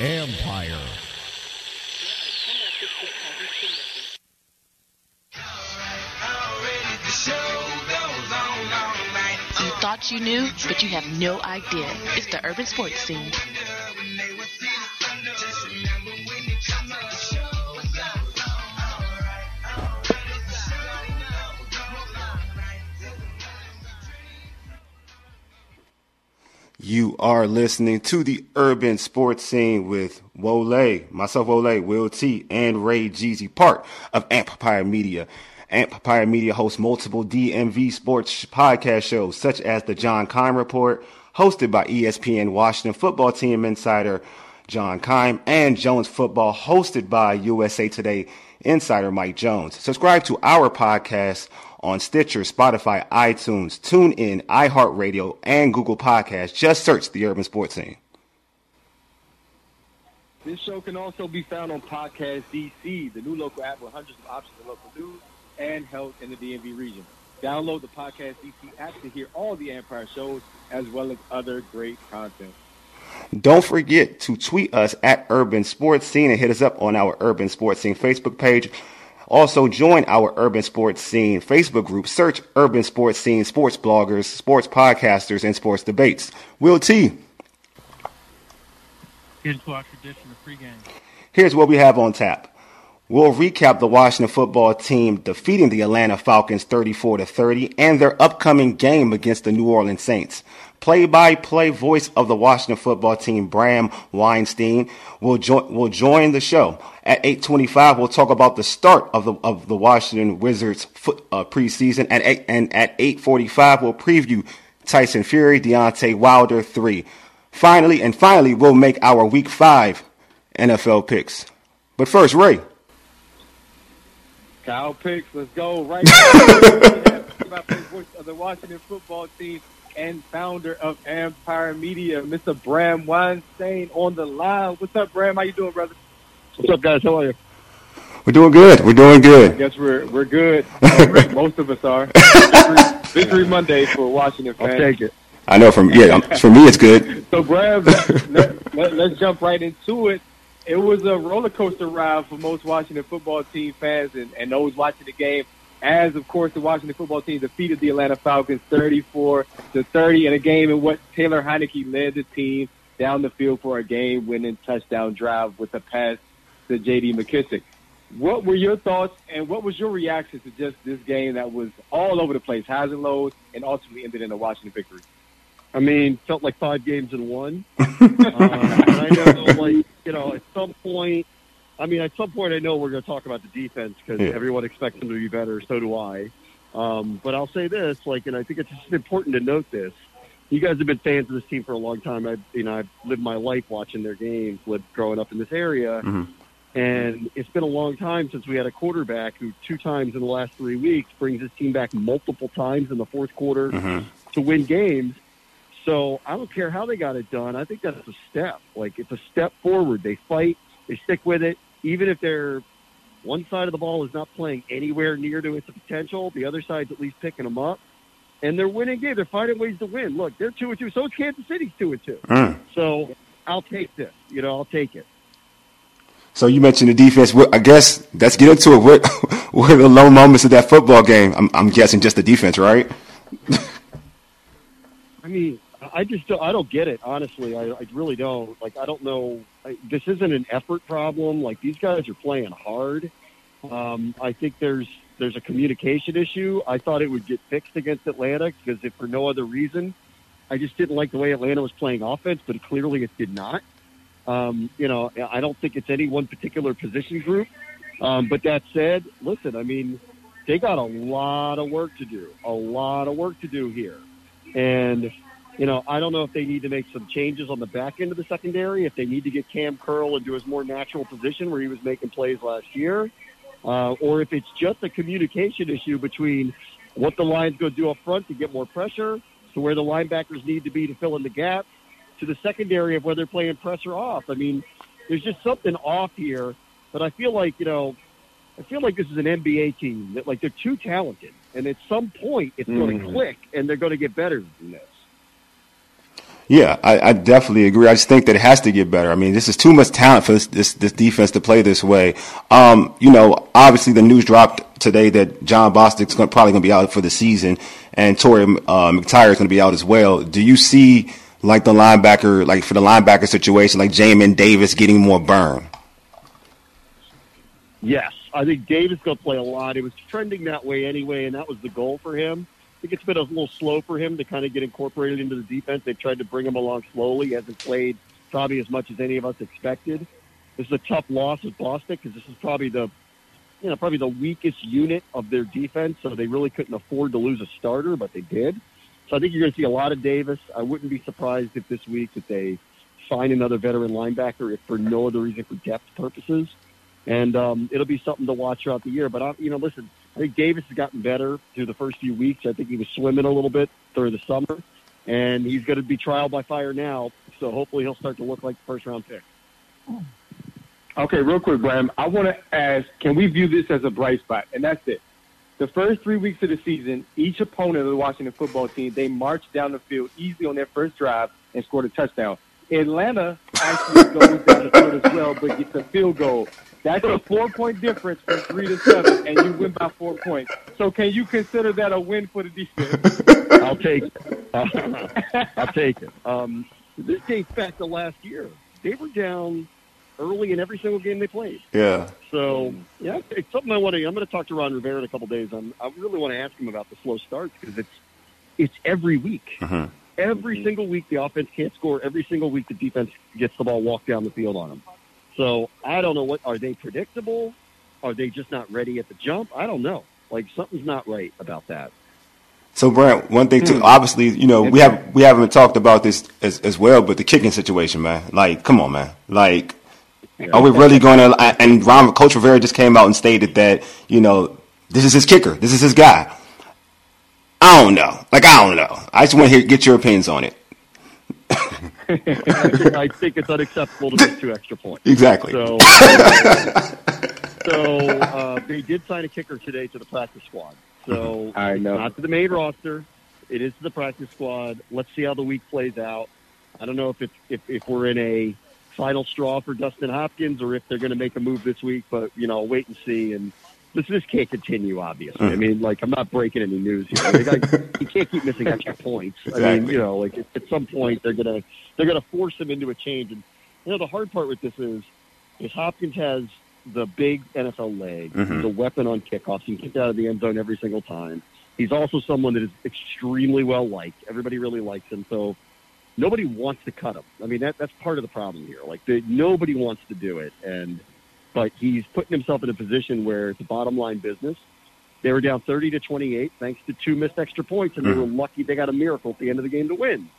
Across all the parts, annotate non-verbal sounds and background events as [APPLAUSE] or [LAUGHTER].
Empire. You thought you knew, but you have no idea. It's the urban sports scene. You are listening to the urban sports scene with Wole, myself Wole, Will T, and Ray Jeezy, part of Empire Media. Empire Media hosts multiple DMV sports podcast shows, such as the John Keim Report, hosted by ESPN Washington football team insider John Keim, and Jones Football, hosted by USA Today insider Mike Jones. Subscribe to our podcast on Stitcher, Spotify, iTunes, TuneIn, iHeartRadio, and Google Podcasts. Just search the Urban Sports Scene. This show can also be found on Podcast DC, the new local app with hundreds of options for local news and health in the DMV region. Download the Podcast DC app to hear all the Empire shows as well as other great content. Don't forget to tweet us at Urban Sports Scene and hit us up on our Urban Sports Scene Facebook page. Also, join our Urban Sports Scene Facebook group. Search Urban Sports Scene, sports bloggers, sports podcasters, and sports debates. Will T. Into our tradition of pregame. Here's what we have on tap. We'll recap the Washington football team defeating the Atlanta Falcons 34 to 30 and their upcoming game against the New Orleans Saints. Play-by-play voice of the Washington football team, Bram Weinstein, will join will join the show at 8:25. We'll talk about the start of the of the Washington Wizards foot, uh, preseason. At 8, and at 8:45, we'll preview Tyson Fury, Deontay Wilder three. Finally, and finally, we'll make our Week Five NFL picks. But first, Ray. Kyle picks, let's go right now. of [LAUGHS] the Washington football team and founder of Empire Media, Mr. Bram Weinstein on the line. What's up, Bram? How you doing, brother? What's up, guys? How are you? We're doing good. We're doing good. I good. guess we're we're good. Uh, [LAUGHS] most of us are. [LAUGHS] Victory, Victory Monday for Washington I'll take it. I know from yeah, um, for me it's good. So, Bram, [LAUGHS] let, let, let's jump right into it. It was a roller coaster ride for most Washington football team fans and, and those watching the game. As of course, the Washington football team defeated the Atlanta Falcons 34 to 30 in a game in what Taylor Heinicke led the team down the field for a game-winning touchdown drive with a pass to J.D. McKissick. What were your thoughts and what was your reaction to just this game that was all over the place, highs and lows, and ultimately ended in a Washington victory? I mean, felt like five games in one. [LAUGHS] and I know, like, you know, at some point, I mean, at some point, I know we're going to talk about the defense because Yeah. everyone expects them to be better. So do I. Um, but I'll say this, like, and I think it's just important to note this. You guys have been fans of this team for a long time. I've, you know, I've lived my life watching their games, lived growing up in this area. Mhm. And it's been a long time since we had a quarterback who two times in the last three weeks brings his team back multiple times in the fourth quarter Mhm. to win games. So I don't care how they got it done. I think that's a step. Like it's a step forward. They fight. They stick with it. Even if they're one side of the ball is not playing anywhere near to its potential, the other side's at least picking them up, and they're winning games. They're finding ways to win. Look, they're two and two. So is Kansas City's two and two. Mm. So I'll take this. You know, I'll take it. So you mentioned the defense. I guess let's get into it. What [LAUGHS] what the low moments of that football game? I'm, I'm guessing just the defense, right? [LAUGHS] I mean, I just don't, I don't get it. Honestly, I, I really don't. Like, I don't know. I, this isn't an effort problem. Like, these guys are playing hard. Um, I think there's there's a communication issue. I thought it would get fixed against Atlanta because if for no other reason, I just didn't like the way Atlanta was playing offense, but clearly it did not. Um, you know, I don't think it's any one particular position group. Um, but that said, listen, I mean, they got a lot of work to do, a lot of work to do here. And you know, I don't know if they need to make some changes on the back end of the secondary, if they need to get Cam Curl into his more natural position where he was making plays last year, uh, or if it's just a communication issue between what the line's going to do up front to get more pressure, to where the linebackers need to be to fill in the gaps, to the secondary of whether they're playing press or off. I mean, there's just something off here. But I feel like you know, I feel like this is an NBA team that like they're too talented, and at some point it's going to click, and they're going to get better than this. Yeah, I, I definitely agree. I just think that it has to get better. I mean, this is too much talent for this this, this defense to play this way. Um, you know, obviously the news dropped today that Jon Bostic's gonna, probably going to be out for the season, and Torrey uh, McTyer is going to be out as well. Do you see like the linebacker, like for the linebacker situation, like Jamin Davis getting more burn? Yes, I think Davis going to play a lot. It was trending that way anyway, and that was the goal for him. I think it's been a little slow for him to kind of get incorporated into the defense. They've tried to bring him along slowly. He hasn't played probably as much as any of us expected. This is a tough loss with Bostic because this is probably the, you know, probably the weakest unit of their defense. So they really couldn't afford to lose a starter, but they did. So I think you're going to see a lot of Davis. I wouldn't be surprised if this week that they sign another veteran linebacker, if for no other reason for depth purposes. And um, it'll be something to watch throughout the year. But I, you know, listen, I think Davis has gotten better through the first few weeks. I think he was swimming a little bit through the summer, and he's going to be trial by fire now. So hopefully he'll start to look like the first round pick. Okay, real quick, Bram. I want to ask, can we view this as a bright spot? And that's it. The first three weeks of the season, each opponent of the Washington football team, they marched down the field easily on their first drive and scored a touchdown. Atlanta actually goes down the field as well, but gets a field goal. That's a four-point difference from three to seven, and you win by four points. So can you consider that a win for the defense? I'll take it. [LAUGHS] I'll take it. Um, this dates back to last year. They were down early in every single game they played. Yeah. So yeah, it's something I want to. I'm going to talk to Ron Rivera in a couple days. I'm, I really want to ask him about the slow starts because it's it's every week. Mhm. Every single week the offense can't score. Every single week the defense gets the ball walked down the field on them. So I don't know what are they predictable? Are they just not ready at the jump? I don't know. Like something's not right about that. So, Brent, one thing too. Obviously, you know, we have we haven't talked about this as as well, but the kicking situation, man. Like, come on, man. Like, are we really going to? And Ron, Coach Rivera just came out and stated that you know this is his kicker. This is his guy. I don't know. Like, I don't know. I just want to hear, get your opinions on it. [LAUGHS] I think, it's unacceptable to miss two extra points. Exactly. So, [LAUGHS] so uh, they did sign a kicker today to the practice squad. So I know. not to the main roster. It is to the practice squad. Let's see how the week plays out. I don't know if it's if, if we're in a final straw for Dustin Hopkins or if they're going to make a move this week. But you know, I'll wait and see. And this this can't continue. Obviously, I mean, like I'm not breaking any news here. Like, I, you can't keep missing extra [LAUGHS] points. I mean, you know, like at, at some point they're gonna they're gonna force him into a change. And you know, the hard part with this is is Hopkins has the big NFL leg. Mhm. He's a weapon on kickoffs. He can kick out of the end zone every single time. He's also someone that is extremely well liked. Everybody really likes him. So nobody wants to cut him. I mean, that that's part of the problem here. Like the, nobody wants to do it, and but he's putting himself in a position where it's a bottom line business. They were down thirty to twenty eight thanks to two missed extra points, and they were mm-hmm. lucky they got a miracle at the end of the game to win.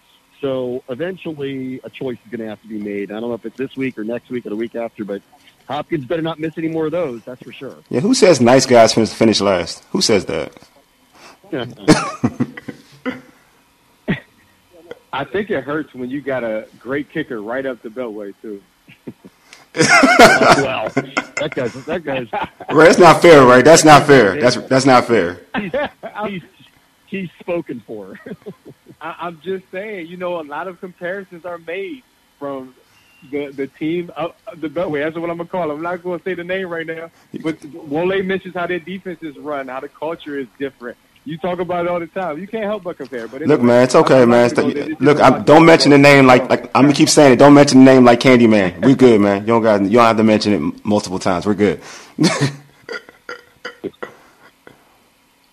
So eventually, a choice is going to have to be made. I don't know if it's this week or next week or the week after, but Hopkins better not miss any more of those. That's for sure. Yeah. Who says nice guys finish finish last? Who says that? [LAUGHS] I think it hurts when you got a great kicker right up the beltway too. [LAUGHS] well, that guy's that guy's Right. That's not fair, right? That's not fair. That's that's not fair. [LAUGHS] he's he's spoken for. I, I'm just saying, you know, a lot of comparisons are made from the the team up the Beltway. That's what I'm gonna call it. I'm not going to say the name right now, but Wole mentions how their defense is run, how the culture is different. You talk about it all the time. You can't help but compare. But Look, man, it's okay, man. not gonna go there. This is Look, about I, don't mention the name like like I'm gonna keep saying it. Don't mention the name like Candyman. We good, man. You don't got you don't have to mention it multiple times. We're good. [LAUGHS]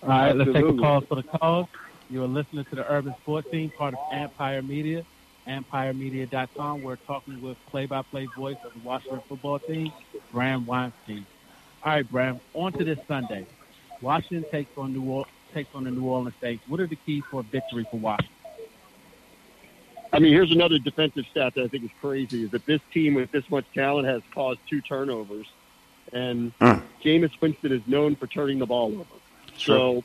All right, let's take a Absolutely. pause for the cause. You are listening to the Urban Sports Team, part of Empire Media, empiremedia.com. We're talking with play-by-play voice of the Washington football team, Bram Weinstein. All right, Bram, on to this Sunday. Washington takes on New Orleans, takes on the New Orleans Saints. What are the keys for a victory for Washington? I mean, here's another defensive stat that I think is crazy: is that this team with this much talent has caused two turnovers, and Mm. Jameis Winston is known for turning the ball over. So,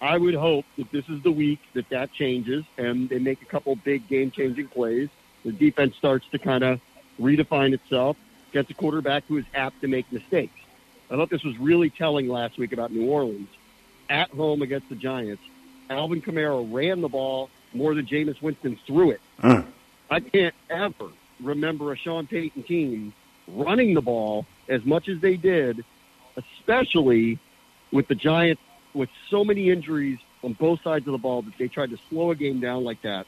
I would hope that this is the week that that changes, and they make a couple big game-changing plays. The defense starts to kind of redefine itself, gets a quarterback who is apt to make mistakes. I thought this was really telling last week about New Orleans at home against the Giants. Alvin Kamara ran the ball more than Jameis Winston threw it. Mm. I can't ever remember a Sean Payton team running the ball as much as they did, especially with the Giants with so many injuries on both sides of the ball that they tried to slow a game down like that.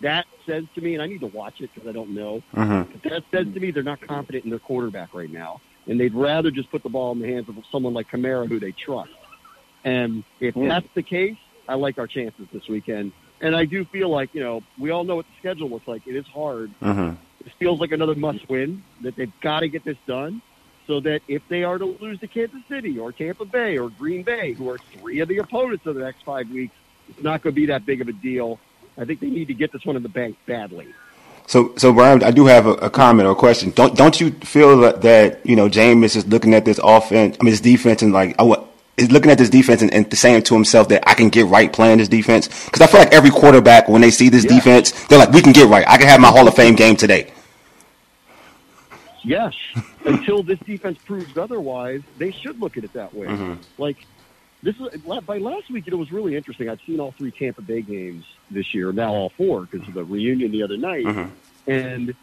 That says to me, and I need to watch it because I don't know, but that says to me they're not confident in their quarterback right now, and they'd rather just put the ball in the hands of someone like Kamara who they trust. And if that's the case, I like our chances this weekend. And I do feel like you know we all know what the schedule looks like. It is hard. hmm This feels like another must-win that they've got to get this done, so that if they are to lose to Kansas City or Tampa Bay or Green Bay, who are three of the opponents of the next five weeks, it's not going to be that big of a deal. I think they need to get this one in the bank badly. So, so Brian, I do have a, a comment or a question. Don't don't you feel that, that you know Jameis is looking at this offense, I mean, this defense, and like, oh, is looking at this defense and, and saying to himself that I can get right playing this defense? Because I feel like every quarterback, when they see this Yeah. defense, they're like, we can get right. I can have my Hall of Fame game today. Yes, [LAUGHS] until this defense proves otherwise, they should look at it that way. Mm-hmm. Like this is by last week, it was really interesting. I've seen all three Tampa Bay games this year, now all four because of the reunion the other night. Mm-hmm. And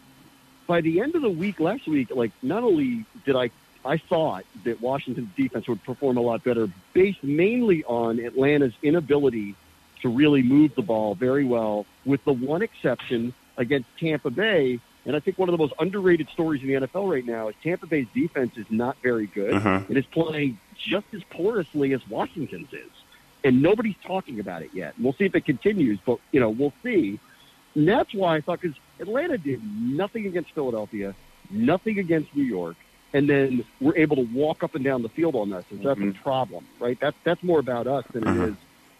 by the end of the week last week, like not only did I I thought that Washington's defense would perform a lot better, based mainly on Atlanta's inability to really move the ball very well, with the one exception against Tampa Bay. And I think one of the most underrated stories in the NFL right now is Tampa Bay's defense is not very good. Mhm. It is playing just as porously as Washington's is. And nobody's talking about it yet. We'll see if it continues, but, you know, we'll see. And that's why I thought, because Atlanta did nothing against Philadelphia, nothing against New York, and then we're able to walk up and down the field on us. And that's a mm-hmm. problem, right? That's, that's more about us than it mm-hmm. is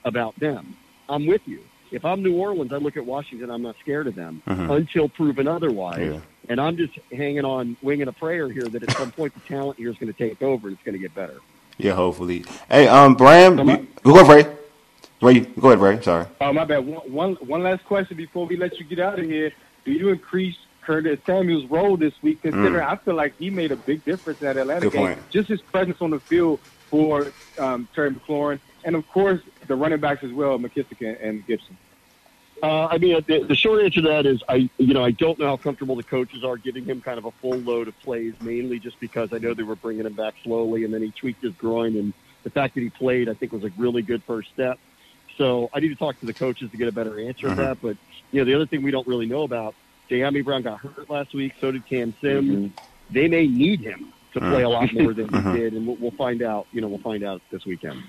about them. I'm with you. If I'm New Orleans, I look at Washington, I'm not scared of them mm-hmm. until proven otherwise. Yeah. And I'm just hanging on, winging a prayer here that at some point the talent here is going to take over and it's going to get better. Yeah, hopefully. Hey, um, Bram, Come on. we- go ahead, Ray. Ray, go ahead, Ray. Sorry. Oh, my bad. One, one, one last question before we let you get out of here. Do you increase Curtis Samuel's role this week, considering I feel like he made a big difference in that Atlanta Good game? point. Just his presence on the field for um, Terry McLaurin, and of course the running backs as well, McKissick and, and Gibson. Uh, I mean, the, the short answer to that is I, you know, I don't know how comfortable the coaches are giving him kind of a full load of plays, mainly just because I know they were bringing him back slowly, and then he tweaked his groin, and the fact that he played, I think, was a really good first step. So I need to talk to the coaches to get a better answer Uh-huh. to that. But you know, the other thing we don't really know about, Dyami Brown got hurt last week. So did Cam Sims. Mm-hmm. They may need him to uh-huh. play a lot more than [LAUGHS] he uh-huh. did, and we'll, we'll find out. You know, we'll find out this weekend.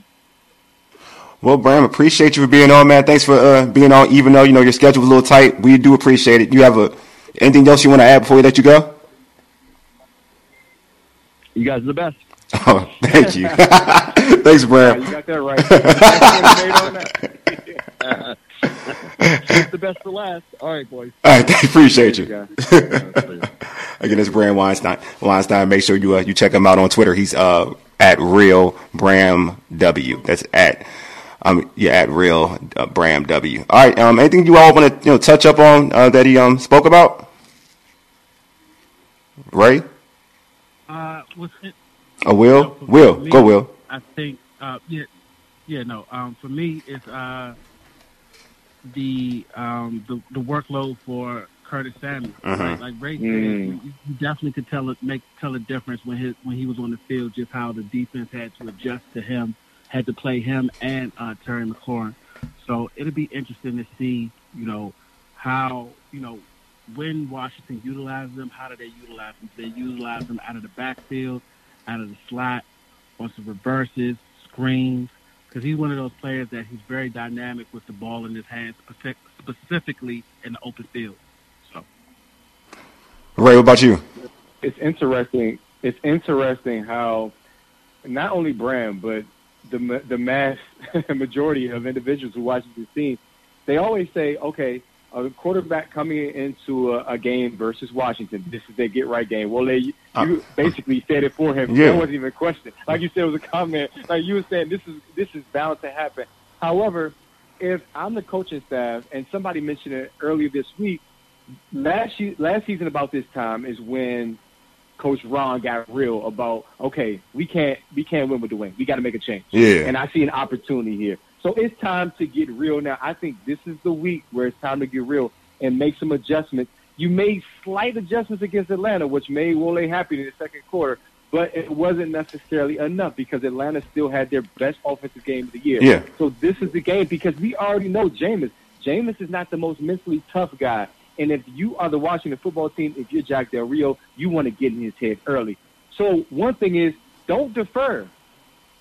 Well, Bram, appreciate you for being on, man. Thanks for uh, being on, even though you know your schedule was a little tight. We do appreciate it. You have a anything else you want to add before we let you go? You guys are the best. [LAUGHS] Oh, thank you. [LAUGHS] Thanks, Yeah, you got that right. Nice made on that. Save the best for last. All right, boys. All right, [LAUGHS] appreciate you. [LAUGHS] Again, it's Bram Weinstein. Weinstein. Make sure you uh, you check him out on Twitter. He's uh, at real Bram W. That's at um yeah at real uh, Bram W. All right. Um, anything you all want to you know touch up on uh, that he um spoke about? Ray, Uh, what's it? uh, Will, for Will, me, go Will. I think, uh, yeah, yeah, no. Um, for me, it's uh, the um, the, the workload for Curtis Samuel. Right? Like Ray said, Mm. you, you definitely could tell it make tell a difference when his when he was on the field. Just how the defense had to adjust to him, had to play him and uh, Terry McLaurin. So it'll be interesting to see, you know, how you know when Washington utilizes them. How do they utilize them? Do they utilize them out of the backfield? out of the slot, on some reverses, screens, because he's one of those players that he's very dynamic with the ball in his hands, specifically in the open field. So, Ray, what about you? it's interesting. It's interesting how not only Bram, but the the mass [LAUGHS] majority of individuals who watch this team, they always say, "Okay, a quarterback coming into a, a game versus Washington. This is their get right game. Well, they, you Uh, basically said it for him. Yeah. That wasn't even a question. Like you said, it was a comment. Like you were saying, this is this is bound to happen. However, if I'm the coaching staff and somebody mentioned it earlier this week, last ye- last season about this time is when Coach Ron got real about okay, we can't we can't win with the Dwayne. We got to make a change. Yeah. And I see an opportunity here. So it's time to get real now. I think this is the week where it's time to get real and make some adjustments. You made slight adjustments against Atlanta, which made Wole happy in the second quarter, but it wasn't necessarily enough because Atlanta still had their best offensive game of the year. Yeah. So this is the game because we already know Jameis. Jameis is not the most mentally tough guy. And if you are the Washington football team, if you're Jack Del Rio, you want to get in his head early. So one thing is, don't defer.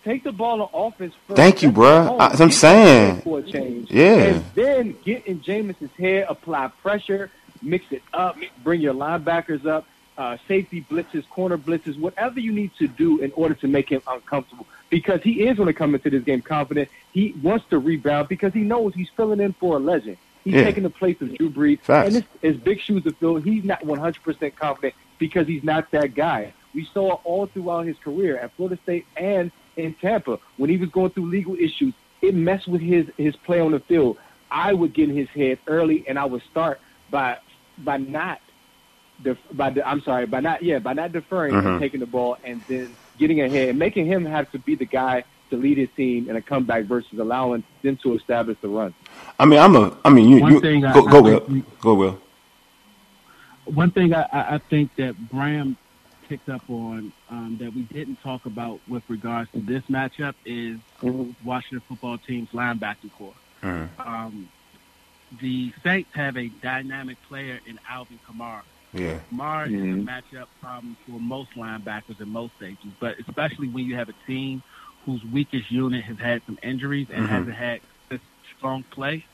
Take the ball on offense first. Thank you, bruh. I- that's what I'm saying. For a change. Yeah. And then get in Jameis's head, apply pressure, mix it up, bring your linebackers up, uh, safety blitzes, corner blitzes, whatever you need to do in order to make him uncomfortable. Because he is going to come into this game confident. He wants to rebound because he knows he's filling in for a legend. He's Yeah. taking the place of Drew Brees. Facts. And it's, it's big shoes to fill. He's not 100% confident because he's not that guy. We saw it all throughout his career at Florida State and in Tampa when he was going through legal issues. It messed with his his play on the field. I would get in his head early, and I would start by by not def, by the, I'm sorry by not yeah by not deferring uh-huh. and taking the ball and then getting ahead and making him have to be the guy to lead his team in a comeback versus allowing them to establish the run. I mean, I'm a. I mean, you. One you thing I- go, I go, think Will. we- Go, Will. One thing I, I I think that Bram picked up on um, that we didn't talk about with regards to this matchup is Washington football team's linebacking corps. Mhm. Um, the Saints have a dynamic player in Alvin Kamara. Yeah. Kamara Mhm. is a matchup problem for most linebackers and most safeties, but especially when you have a team whose weakest unit has had some injuries and Mhm. hasn't had this strong play.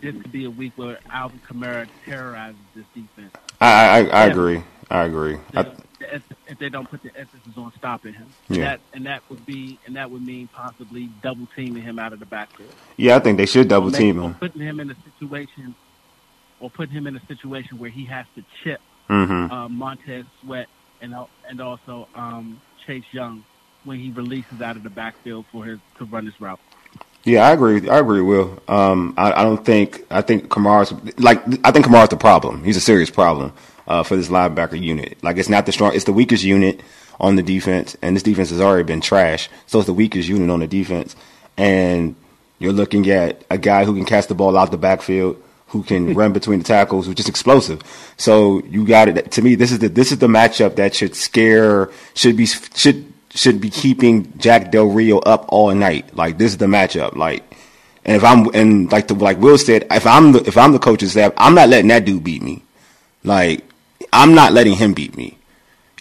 This could be a week where Alvin Kamara terrorizes this defense. I, I, I Yeah. agree. I agree. I, if, if they don't put the emphasis on stopping him. Yeah. That and that would be and that would mean possibly double teaming him out of the backfield. yeah, I think they should double team him. Putting him in a situation or putting him in a situation where he has to chip hmm uh, Montez Sweat and and also um, Chase Young when he releases out of the backfield for his to run his route. Yeah, I agree. I agree, Will. Um, I, I don't think I think Kamara's like I think Kamara's the problem. He's a serious problem uh, for this linebacker unit. Like it's not the strong. It's the weakest unit on the defense, and this defense has already been trash. So it's the weakest unit on the defense, and you're looking at a guy who can cast the ball out the backfield, who can run between the tackles, who's just explosive. So you got it. To me, this is the this is the matchup that should scare should be should should be keeping Jack Del Rio up all night. Like this is the matchup. Like, and if I'm and like the, like Will said, if I'm the if I'm the coach's staff, I'm not letting that dude beat me. Like, I'm not letting him beat me.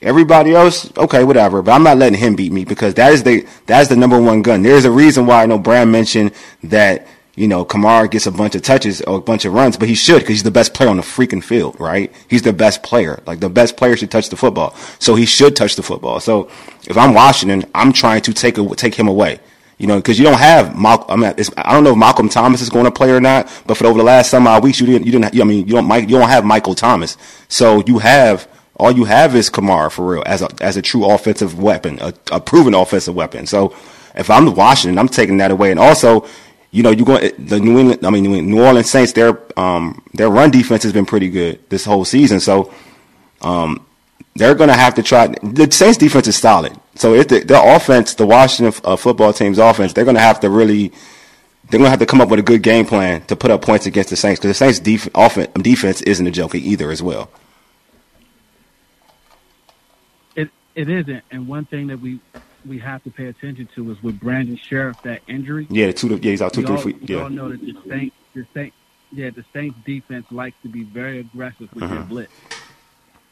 Everybody else, okay, whatever, but I'm not letting him beat me because that is the that is the number one gun. There's a reason why I know Bram mentioned that you know Kamara gets a bunch of touches or a bunch of runs, but he should because he's the best player on the freaking field, right? He's the best player. Like the best player should touch the football, so he should touch the football. So if I'm Washington, I'm trying to take a, take him away. You know, because you don't have Malcolm. I, mean, I don't know if Malcolm Thomas is going to play or not, but for over the last some odd weeks, you didn't. You didn't. I mean, you don't. Mike, you don't have Michael Thomas, so you have all you have is Kamara for real as a as a true offensive weapon, a, a proven offensive weapon. So if I'm Washington, I'm taking that away, and also. You know, you going the New England. I mean, New Orleans Saints. Their um their run defense has been pretty good this whole season. So um, they're going to have to try. The Saints defense is solid. So if the, their offense, the Washington uh, football team's offense, they're going to have to really, they're going to have to come up with a good game plan to put up points against the Saints because the Saints def- offense, defense isn't a joke either as well. It it isn't, and one thing that we we have to pay attention to is with Brandon Scherff that injury. Yeah, the two, yeah, he's out two, we three all, feet. we all know that the Saints, the Saints, yeah, the Saints defense likes to be very aggressive with their Mhm. blitz.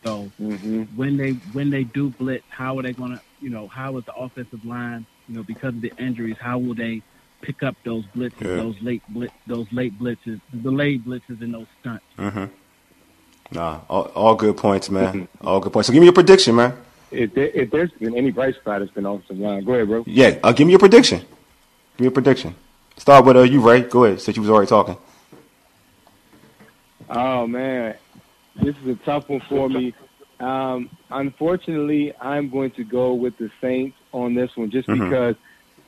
So Mm-hmm. when they when they do blitz, how are they going to, you know, how is the offensive line, you know, because of the injuries, how will they pick up those blitzes, Yeah. those late blitz, those late blitzes, delayed blitzes, and those stunts? mm-hmm. Nah, all, all good points, man. [LAUGHS] All good points. So give me your prediction, man. If, there, if there's been any bright spot, it's been offensive line. Go ahead, bro. Yeah, uh, give me your prediction. Give me your prediction. Start with uh, you, Ray. Go ahead, since you was already talking. Oh man, this is a tough one for me. Um, unfortunately, I'm going to go with the Saints on this one, just Mhm. because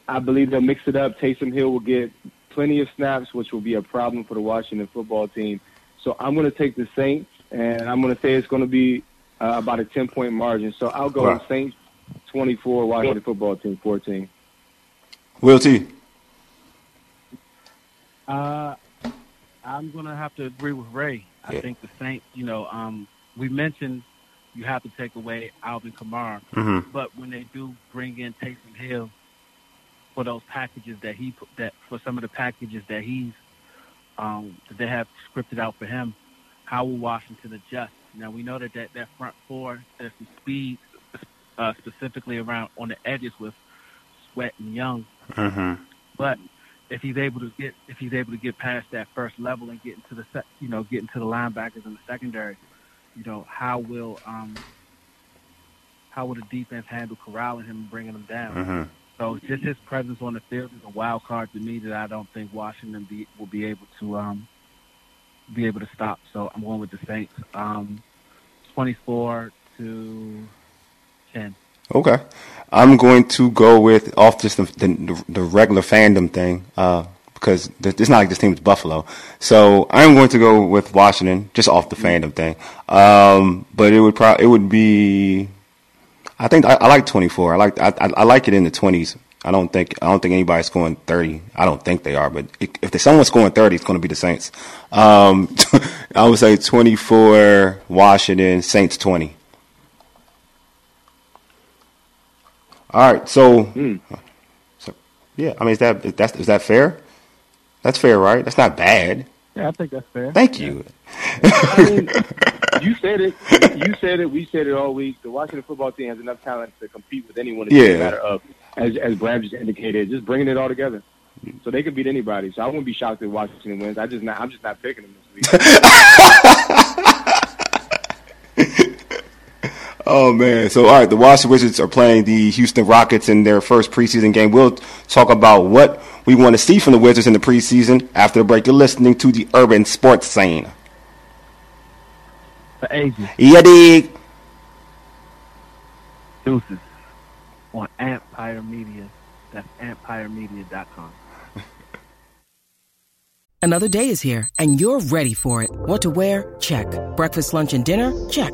I believe they'll mix it up. Taysom Hill will get plenty of snaps, which will be a problem for the Washington football team. So I'm going to take the Saints, and I'm going to say it's going to be uh, about a 10 point margin. So I'll go Wow. with Saints 24, Washington football team 14. Will T. Uh, I'm gonna have to agree with Ray. I Yeah. think the Saints. You know, um, we mentioned you have to take away Alvin Kamara, Mm-hmm. but when they do bring in Taysom Hill for those packages that he put- that for some of the packages that he's um, that they have scripted out for him, how will Washington adjust? Now we know that that, that front four there's some speed, uh, specifically around on the edges with Sweat and Young. Mm-hmm. But if he's able to get if he's able to get past that first level and get into the sec, you know get into the linebackers in the secondary, you know how will um how will the defense handle corralling him and bringing him down? Mm-hmm. So just his presence on the field is a wild card to me that I don't think Washington be, will be able to um be able to stop. So I'm going with the Saints. Um, 24 to 10. Okay. I'm going to go with off just the, the, the regular fandom thing, uh, because th- it's not like this team is Buffalo. So I'm going to go with Washington just off the fandom thing. Um, but it would probably, it would be, I think I, I like 24. I like, I, I I like it in the 20s. I don't think, I don't think anybody's scoring 30. I don't think they are, but if, if there's someone scoring 30, it's going to be the Saints. Um, [LAUGHS] I would say 24 Washington, Saints 20. All right, so, hmm. so yeah, I mean, is that is that is that fair? That's fair, right? That's not bad. Yeah, I think that's fair. Thank you. I mean, [LAUGHS] you said it. You said it. We said it all week. The Washington football team has enough talent to compete with anyone. It's just Yeah. a matter of, as as Bram just indicated, just bringing it all together. So they could beat anybody. So I wouldn't be shocked if Washington wins. I just not. I'm just not picking them this week. [LAUGHS] Oh man! So all right, the Washington Wizards are playing the Houston Rockets in their first preseason game. We'll talk about what we want to see from the Wizards in the preseason after the break. You're listening to the Urban Sports Scene. For ages, Yeah, dig. deuces on Empire Media. That's empiremedia.com. Another day is here, and you're ready for it. What to wear? Check. Breakfast, lunch, and dinner? Check.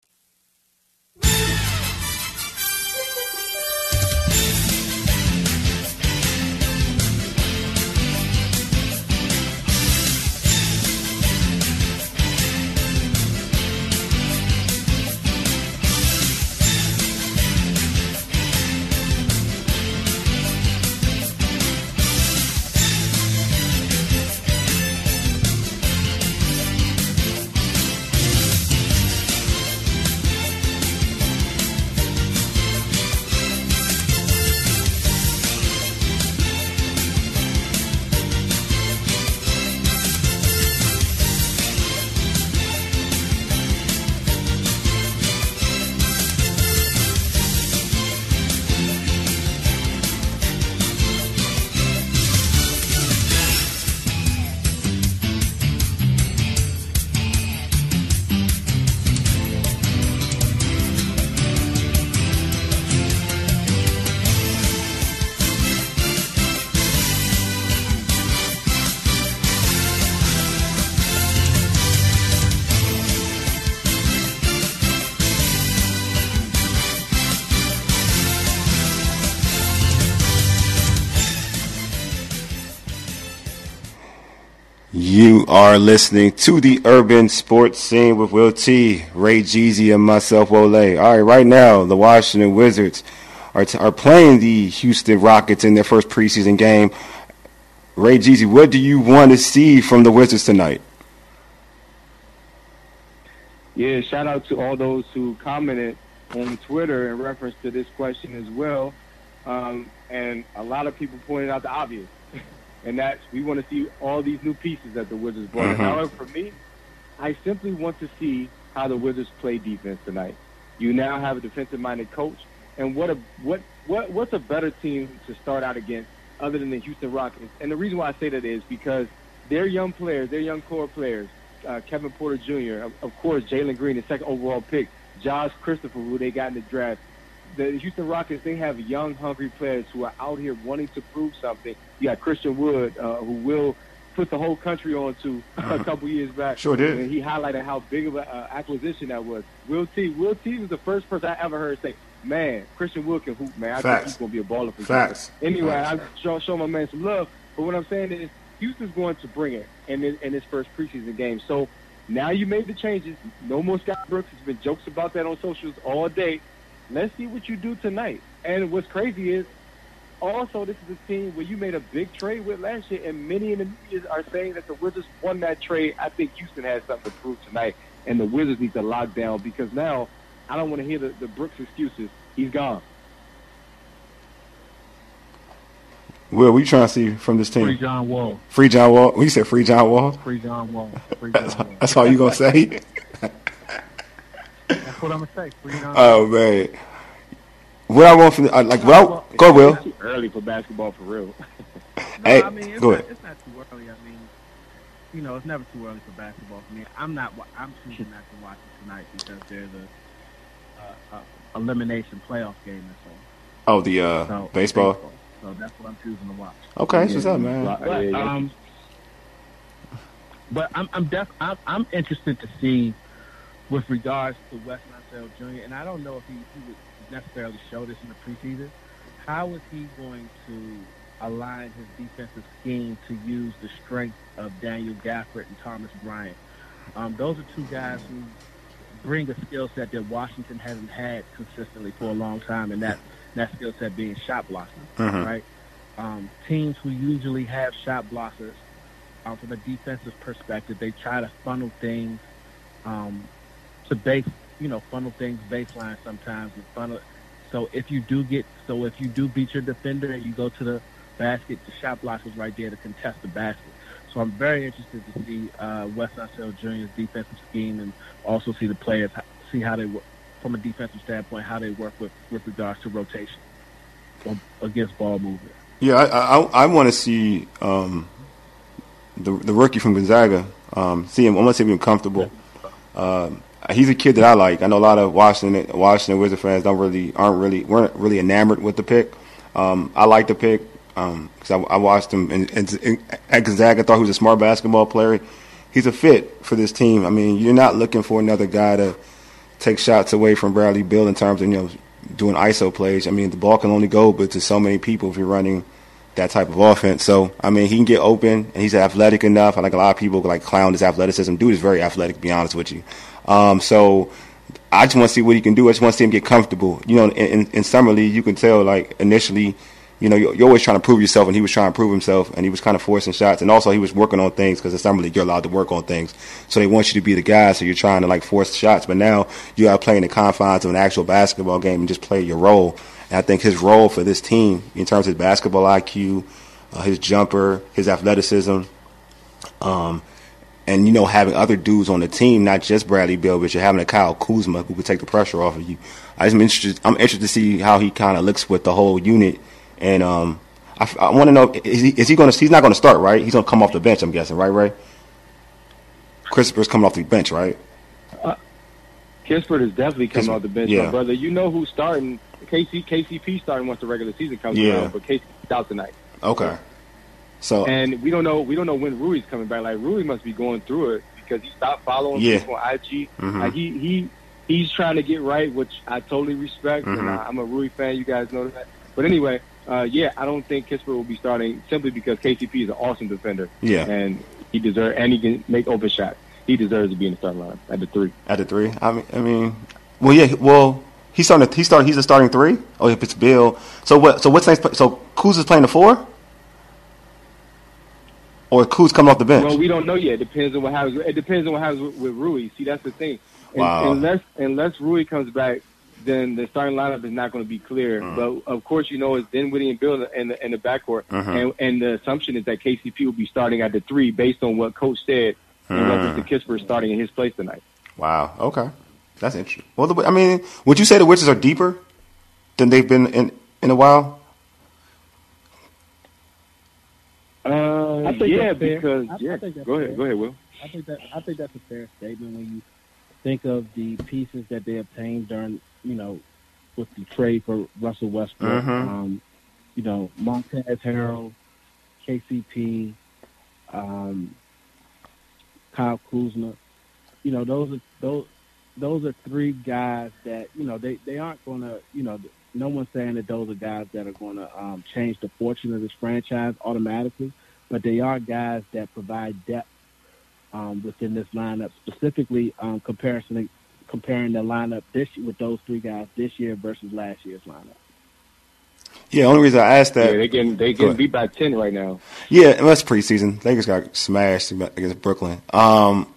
Are listening to the Urban Sports Scene with Will T, Ray Jeezy, and myself, Wole. All right, right now, the Washington Wizards are, t- are playing the Houston Rockets in their first preseason game. Ray Jeezy, what do you want to see from the Wizards tonight? Yeah, shout out to all those who commented on Twitter in reference to this question as well, um, and a lot of people pointed out the obvious, and that's we want to see all these new pieces that the Wizards brought. in. Mhm. However, for me, I simply want to see how the Wizards play defense tonight. You now have a defensive-minded coach, and what a what what what's a better team to start out against other than the Houston Rockets? And the reason why I say that is because they're young players, they're young core players. Uh, Kevin Porter Jr., of, of course, Jalen Green, the second overall pick, Josh Christopher, who they got in the draft. The Houston Rockets, they have young, hungry players who are out here wanting to prove something. You got Christian Wood, uh, who will put the whole country on to a couple years back. Sure did. And he highlighted how big of an uh, acquisition that was. Will T. Will T. was the first person I ever heard say, "Man, Christian Wood can hoop, man. I Facts. think he's gonna be a baller for Facts. Houston." Anyway, Facts. I show, show my man some love. But what I'm saying is, Houston's going to bring it in this, in this first preseason game. So now you made the changes. No more Scott Brooks. There's been jokes about that on socials all day. Let's see what you do tonight. And what's crazy is, also, this is a team where you made a big trade with last year, and many in the media are saying that the Wizards won that trade. I think Houston has something to prove tonight, and the Wizards need to lock down because now I don't want to hear the, the Brooks excuses. He's gone. Will, what you trying to see from this team? Free John Wall. Free John Wall. When you said free John Wall, Free John Wall. Free John Wall. [LAUGHS] that's all you gonna say? [LAUGHS] That's what I'm gonna say. Free John Wall. Oh man, what I want from the, uh, like, well, go Will. It's too early for basketball for real. [LAUGHS] No, Hey, I mean, it's go not, ahead. It's not too early. I mean, you know, it's never too early for basketball for me. I'm not. I'm choosing not to watch it tonight because there's a, uh, a elimination playoff game. That's all. Oh, the uh, So, baseball. So that's what I'm choosing to watch. Okay, that's what's up, man. But, um, but I'm I'm def I'm, I'm interested to see with regards to Wes Jr. And I don't know if he, he would necessarily show this in the preseason. How is he going to align his defensive scheme to use the strength of Daniel Gafford and Thomas Bryant? Um, those are two guys who bring a skill set that Washington hasn't had consistently for a long time, and that that skill set being shot blockers, Mhm. right? Um, teams who usually have shot blockers, um, from a defensive perspective, they try to funnel things um, to base, you know, funnel things baseline sometimes and funnel. So if you do get, so if you do beat your defender and you go to the basket, the shot blocker's right there to contest the basket. So I'm very interested to see uh, Wes Unseld Jr.'s defensive scheme and also see the players see how they work from a defensive standpoint, how they work with with regards to rotation against ball movement. Yeah, I I, I want to see um, the the rookie from Gonzaga. Um, see him. I want to see him comfortable. Um, he's a kid that I like. I know a lot of Washington Washington Wizard fans don't really aren't really weren't really enamored with the pick. Um, I like the pick because I, I watched him in, in, at Gonzaga. Thought he was a smart basketball player. He's a fit for this team. I mean, you're not looking for another guy to take shots away from Bradley Beal in terms of you know doing ISO plays. I mean, the ball can only go but to so many people if you're running that type of offense. So I mean, he can get open and he's athletic enough. I like a lot of people like clown his athleticism. Dude is very athletic. To be honest with you. Um, so I just want to see what he can do. I just want to see him get comfortable. You know, in, in, in summer league, you can tell like initially. You know, you're, you're always trying to prove yourself, and he was trying to prove himself, and he was kind of forcing shots, and also he was working on things because in summer league you're allowed to work on things, so they want you to be the guy, so you're trying to like force shots, but now you are playing the confines of an actual basketball game and just play your role. And I think his role for this team, in terms of his basketball IQ, uh, his jumper, his athleticism, um, and you know having other dudes on the team, not just Bradley Beal, but you're having a Kyle Kuzma who could take the pressure off of you. I just am interested. I'm interested to see how he kind of looks with the whole unit, and um, I, want to know is he is he going to? He's not going to start, right? He's going to come off the bench. I'm guessing, right? Right. Christopher's coming off the bench, right? Kispert is definitely coming Kispert, off the bench, yeah. my brother. You know who's starting? KC, KCP starting once the regular season comes Yeah. around, but KCP's out tonight. Okay. So And we don't know we don't know when Rui's coming back. Like Rui must be going through it because he stopped following Yeah. people on IG. Mhm. Like he he he's trying to get right, which I totally respect, Mhm. and I, I'm a Rui fan. You guys know that. But anyway, uh, yeah, I don't think Kispert will be starting simply because KCP is an awesome defender. Yeah. and he deserves and he can make open shots. He deserves to be in the starting line at the three. at the three, I mean, I mean, well, yeah, well, he's starting. He started. He's a starting three. Oh, if it's Beal. So what? So what's next? So Kuz is playing the four, or Kuz coming off the bench? Well, we don't know yet. It depends on what happens. It depends on what happens with, with Rui. See, that's the thing. Wow. Unless unless Rui comes back then the starting lineup is not going to be clear. Mm. But of course, you know it's Dinwiddie and Beal in the in the backcourt, uh-huh. and and the assumption is that KCP will be starting at the three based on what Coach said in reference to Kispert starting in his place tonight. Wow. Okay. That's interesting. Well, the, I mean, would you say the Wizards are deeper than they've been in in a while? Uh, I think yeah, that's fair. because I- I yeah. that's Go ahead, go ahead, Will. I think that I think that's a fair statement when you think of the pieces that they obtained during, you know, with the trade for Russell Westbrook. Mhm. Um, you know, Montrezl Harrell, KCP, um, Kyle Kuzma. You know, those are those those are three guys that you know they they aren't going to you know no one's saying that those are guys that are going to um, change the fortune of this franchise automatically, but they are guys that provide depth um, within this lineup, specifically um, comparison comparing the lineup this with those three guys this year versus last year's lineup. Yeah. Only reason I asked that. Yeah, they getting they Go getting beat by ten right now. Yeah, and that's preseason. Lakers got smashed against Brooklyn. Um,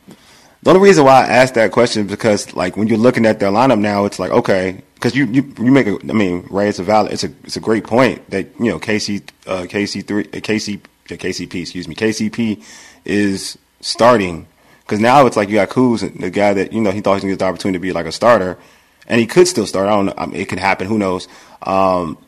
the only reason why I asked that question is because, like, when you're looking at their lineup now, it's like okay, because you, you you make a, I mean, Ray, it's a valid, it's a it's a great point that you know KC uh, KC three uh, KC KCP excuse me KCP is starting because now it's like you got Kuz, the guy that you know he thought he was gonna get the opportunity to be like a starter, and he could still start. I don't know, I mean, it could happen. Who knows? Um,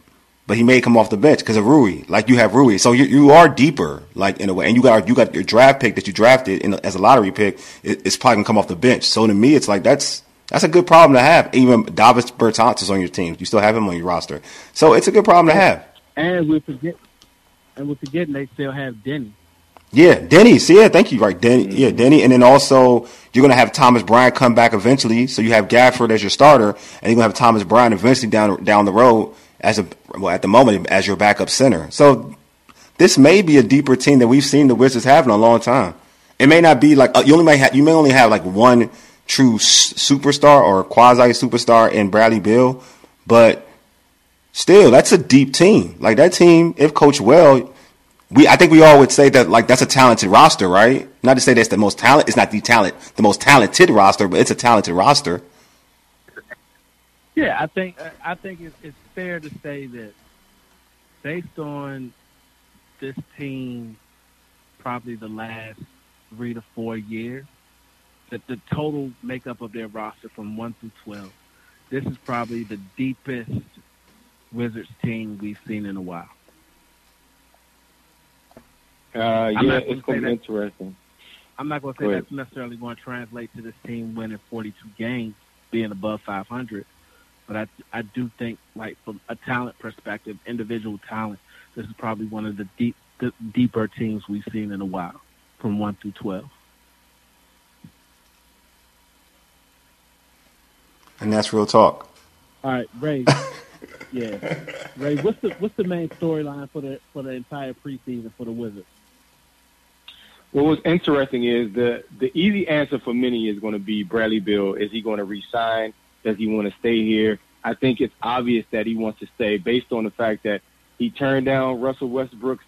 but he may come off the bench because of Rui. Like you have Rui, so you you are deeper, like in a way, and you got you got your draft pick that you drafted in, as a lottery pick. It, it's probably gonna come off the bench. So to me, it's like that's that's a good problem to have. Even Davis Bertans is on your team. You still have him on your roster, so it's a good problem to have. And we forget, and we're forgetting they still have Deni. Yeah, Deni. See, yeah, thank you. Right, Deni. Yeah, Deni, and then also you're gonna have Thomas Bryant come back eventually. So you have Gafford as your starter, and you're gonna have Thomas Bryant eventually down down the road as a well at the moment as your backup center. So this may be a deeper team that we've seen the Wizards have in a long time. It may not be like uh, you only may have you may only have like one true s- superstar or quasi superstar in Bradley Beal, but still that's a deep team. Like that team, if coached well, we I think we all would say that like that's a talented roster, right? Not to say that's the most talent. It's not the talent, the most talented roster, but it's a talented roster. Yeah, I think I think it's, it's fair to say that based on this team, probably the last three to four years, that the total makeup of their roster from one through twelve, this is probably the deepest Wizards team we've seen in a while. Uh, I'm yeah, not gonna it's say going to be interesting. I'm not going to say ahead. that's necessarily going to translate to this team winning 42 games, being above 500, but I I do think like from a talent perspective, individual talent, this is probably one of the deep the deeper teams we've seen in a while, from one through 12. And that's real talk. All right, Ray. [LAUGHS] yeah, Ray. What's the what's the main storyline for the for the entire preseason for the Wizards? Well, what's interesting is the the easy answer for many is going to be Bradley Beal. Is he going to resign? Does he want to stay here? I think it's obvious that he wants to stay based on the fact that he turned down Russell Westbrook's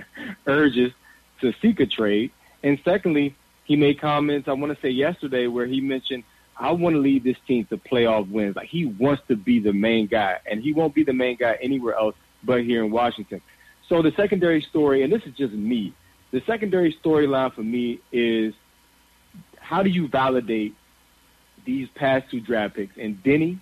[LAUGHS] urges to seek a trade. And secondly, he made comments, I want to say yesterday, where he mentioned, I want to lead this team to playoff wins. Like he wants to be the main guy, and he won't be the main guy anywhere else but here in Washington. So the secondary story, and this is just me, the secondary storyline for me is how do you validate these past two draft picks in Deni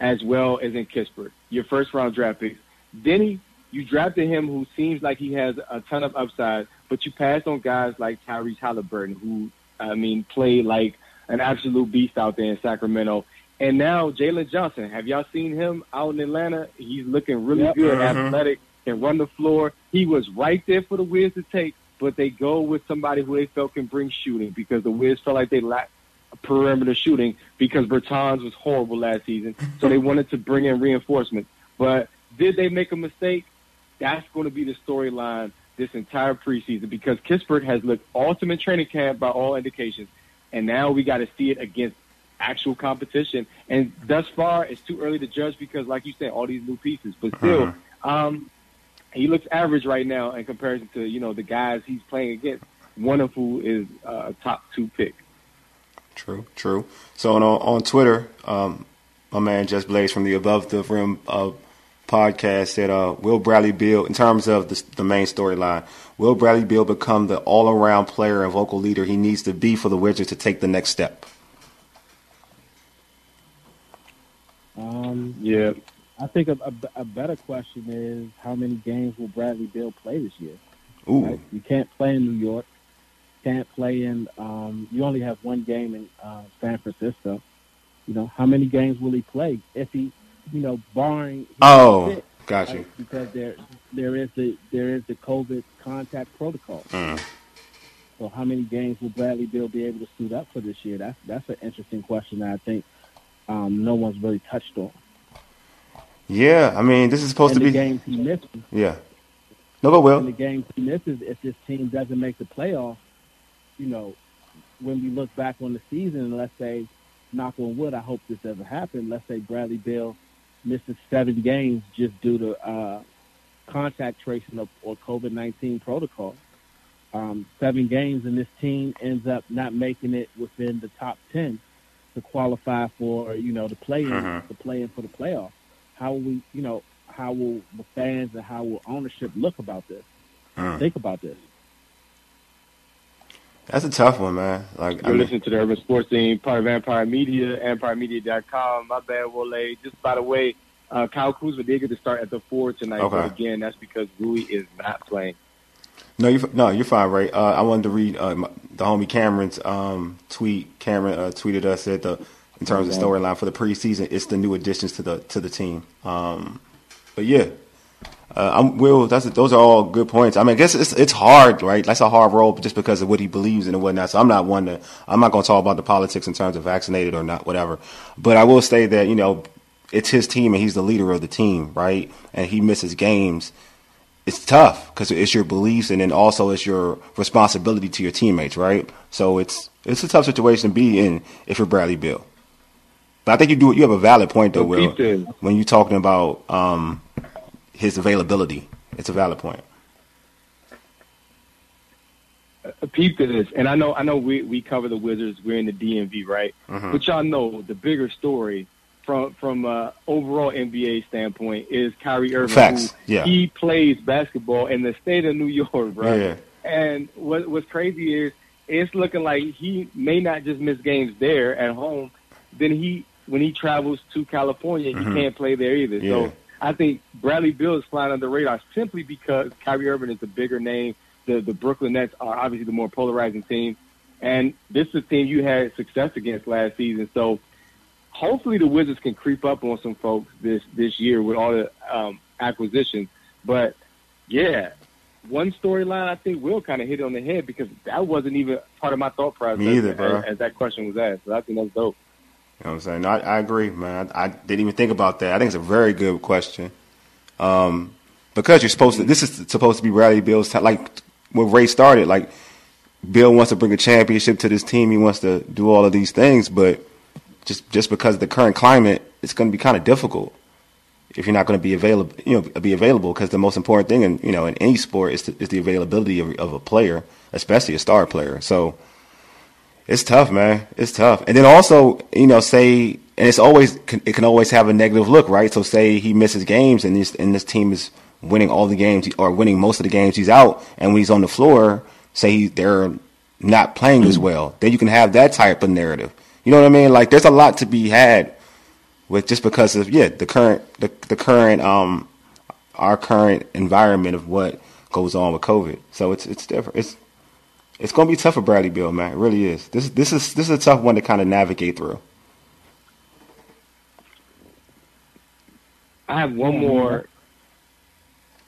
as well as in Kispert, your first round draft picks. Deni, you drafted him who seems like he has a ton of upside, but you passed on guys like Tyrese Halliburton, who, I mean, played like an absolute beast out there in Sacramento. And now Jalen Johnson, have y'all seen him out in Atlanta? He's looking really Yep. good, Mhm. athletic, can run the floor. He was right there for the Wiz to take, but they go with somebody who they felt can bring shooting because the Wiz felt like they lacked perimeter shooting because Bertans was horrible last season. So they [LAUGHS] wanted to bring in reinforcements. But did they make a mistake? That's going to be the storyline this entire preseason because Kispert has looked awesome in training camp by all indications. And now we got to see it against actual competition. And thus far, it's too early to judge because, like you said, all these new pieces. But still, um, he looks average right now in comparison to you know the guys he's playing against. One of who is uh, a top two pick. True, true. So on on Twitter, um, my man Just Blaze from the Above the Rim uh, podcast that uh, "Will Bradley Beal, in terms of the, the main storyline, will Bradley Beal become the all-around player and vocal leader he needs to be for the Wizards to take the next step?" Um, Yeah. I think a, a, a better question is how many games will Bradley Beal play this year? Ooh, Right? You can't play in New York. Can't play in. Um, you only have one game in uh, San Francisco. You know how many games will he play if he, you know, barring oh, sick, got you. right? because there there is the there is the COVID contact protocol. Mm. So how many games will Bradley Beal be able to suit up for this year? That's that's an interesting question that I think um, no one's really touched on. Yeah, I mean, this is supposed and to the be. games he misses, Yeah. No, go and the games he misses, if this team doesn't make the playoffs, you know, when we look back on the season, and let's say, knock on wood, I hope this doesn't happen. Let's say Bradley Beal misses seven games just due to uh, contact tracing of, or COVID nineteen protocol. Um, seven games, and this team ends up not making it within the top ten to qualify for you know the play in, Mhm. the play in for the playoffs. How will we, you know, how will the fans and how will ownership look about this? Mm. Think about this. That's a tough one, man. Like, I You're mean, listening to the Urban Sports Team, part of Empire Media, EmpireMedia.com. My bad, Wole. Just by the way, uh, Kyle Kuzma did get to start at the four tonight, Okay. but again, that's because Rui is not playing. No, you no, you're fine, Ray. Uh, I wanted to read uh, my, the homie Cameron's um, tweet. Cameron uh, tweeted us said the in terms of storyline for the preseason, it's the new additions to the to the team. Um, but yeah, uh, I'm Will. That's those are all good points. I mean, I guess it's it's hard, right? That's a hard role just because of what he believes in and whatnot. So I'm not one to I'm not going to talk about the politics in terms of vaccinated or not, whatever. But I will say that you know it's his team and he's the leader of the team, right? And he misses games it's tough because it's your beliefs and then also it's your responsibility to your teammates, right? So it's it's a tough situation to be in if you're Bradley Beal. But I think you do you have a valid point though, Will, when you're talking about um, his availability. It's a valid point. Uh, peep to this, and I know I know we we cover the Wizards. We're in the DMV, right? Mhm. But y'all know the bigger story from from uh, overall NBA standpoint is Kyrie Irving. Facts, who yeah. He plays basketball in the state of New York, right? Yeah. And what what's crazy is it's looking like he may not just miss games there at home. Then he when he travels to California, Mhm. he can't play there either. Yeah. So I think Bradley Beal is flying under the radar simply because Kyrie Irving is the bigger name. The the Brooklyn Nets are obviously the more polarizing team, and this is a team you had success against last season. So hopefully the Wizards can creep up on some folks this this year with all the um, acquisitions. But yeah, one storyline I think will kind of hit it on the head because that wasn't even part of my thought process Me either, as, bro. as that question was asked. So I think that's dope. Know what I'm saying? I, I agree, man. I, I didn't even think about that. I think it's a very good question. Um, because you're supposed to, this is supposed to be Bradley Beal's time. Like when Ray started, like Beal wants to bring a championship to this team. He wants to do all of these things, but just just because of the current climate, it's going to be kind of difficult if you're not going to be available. You know, be available because the most important thing in you know in any sport is, the is the availability of, of a player, especially a star player. So it's tough, man. It's tough. And then also, you know, say, and it's always it can always have a negative look, right? So say he misses games, and this and this team is winning all the games or winning most of the games he's out, and when he's on the floor, say he, they're not playing as well, then you can have that type of narrative. You know what I mean? Like there's a lot to be had with just because of yeah the current the the current um our current environment of what goes on with COVID. So it's it's different. It's it's gonna be tough for Bradley Beal, man. It really is. This this is this is a tough one to kind of navigate through. I have one more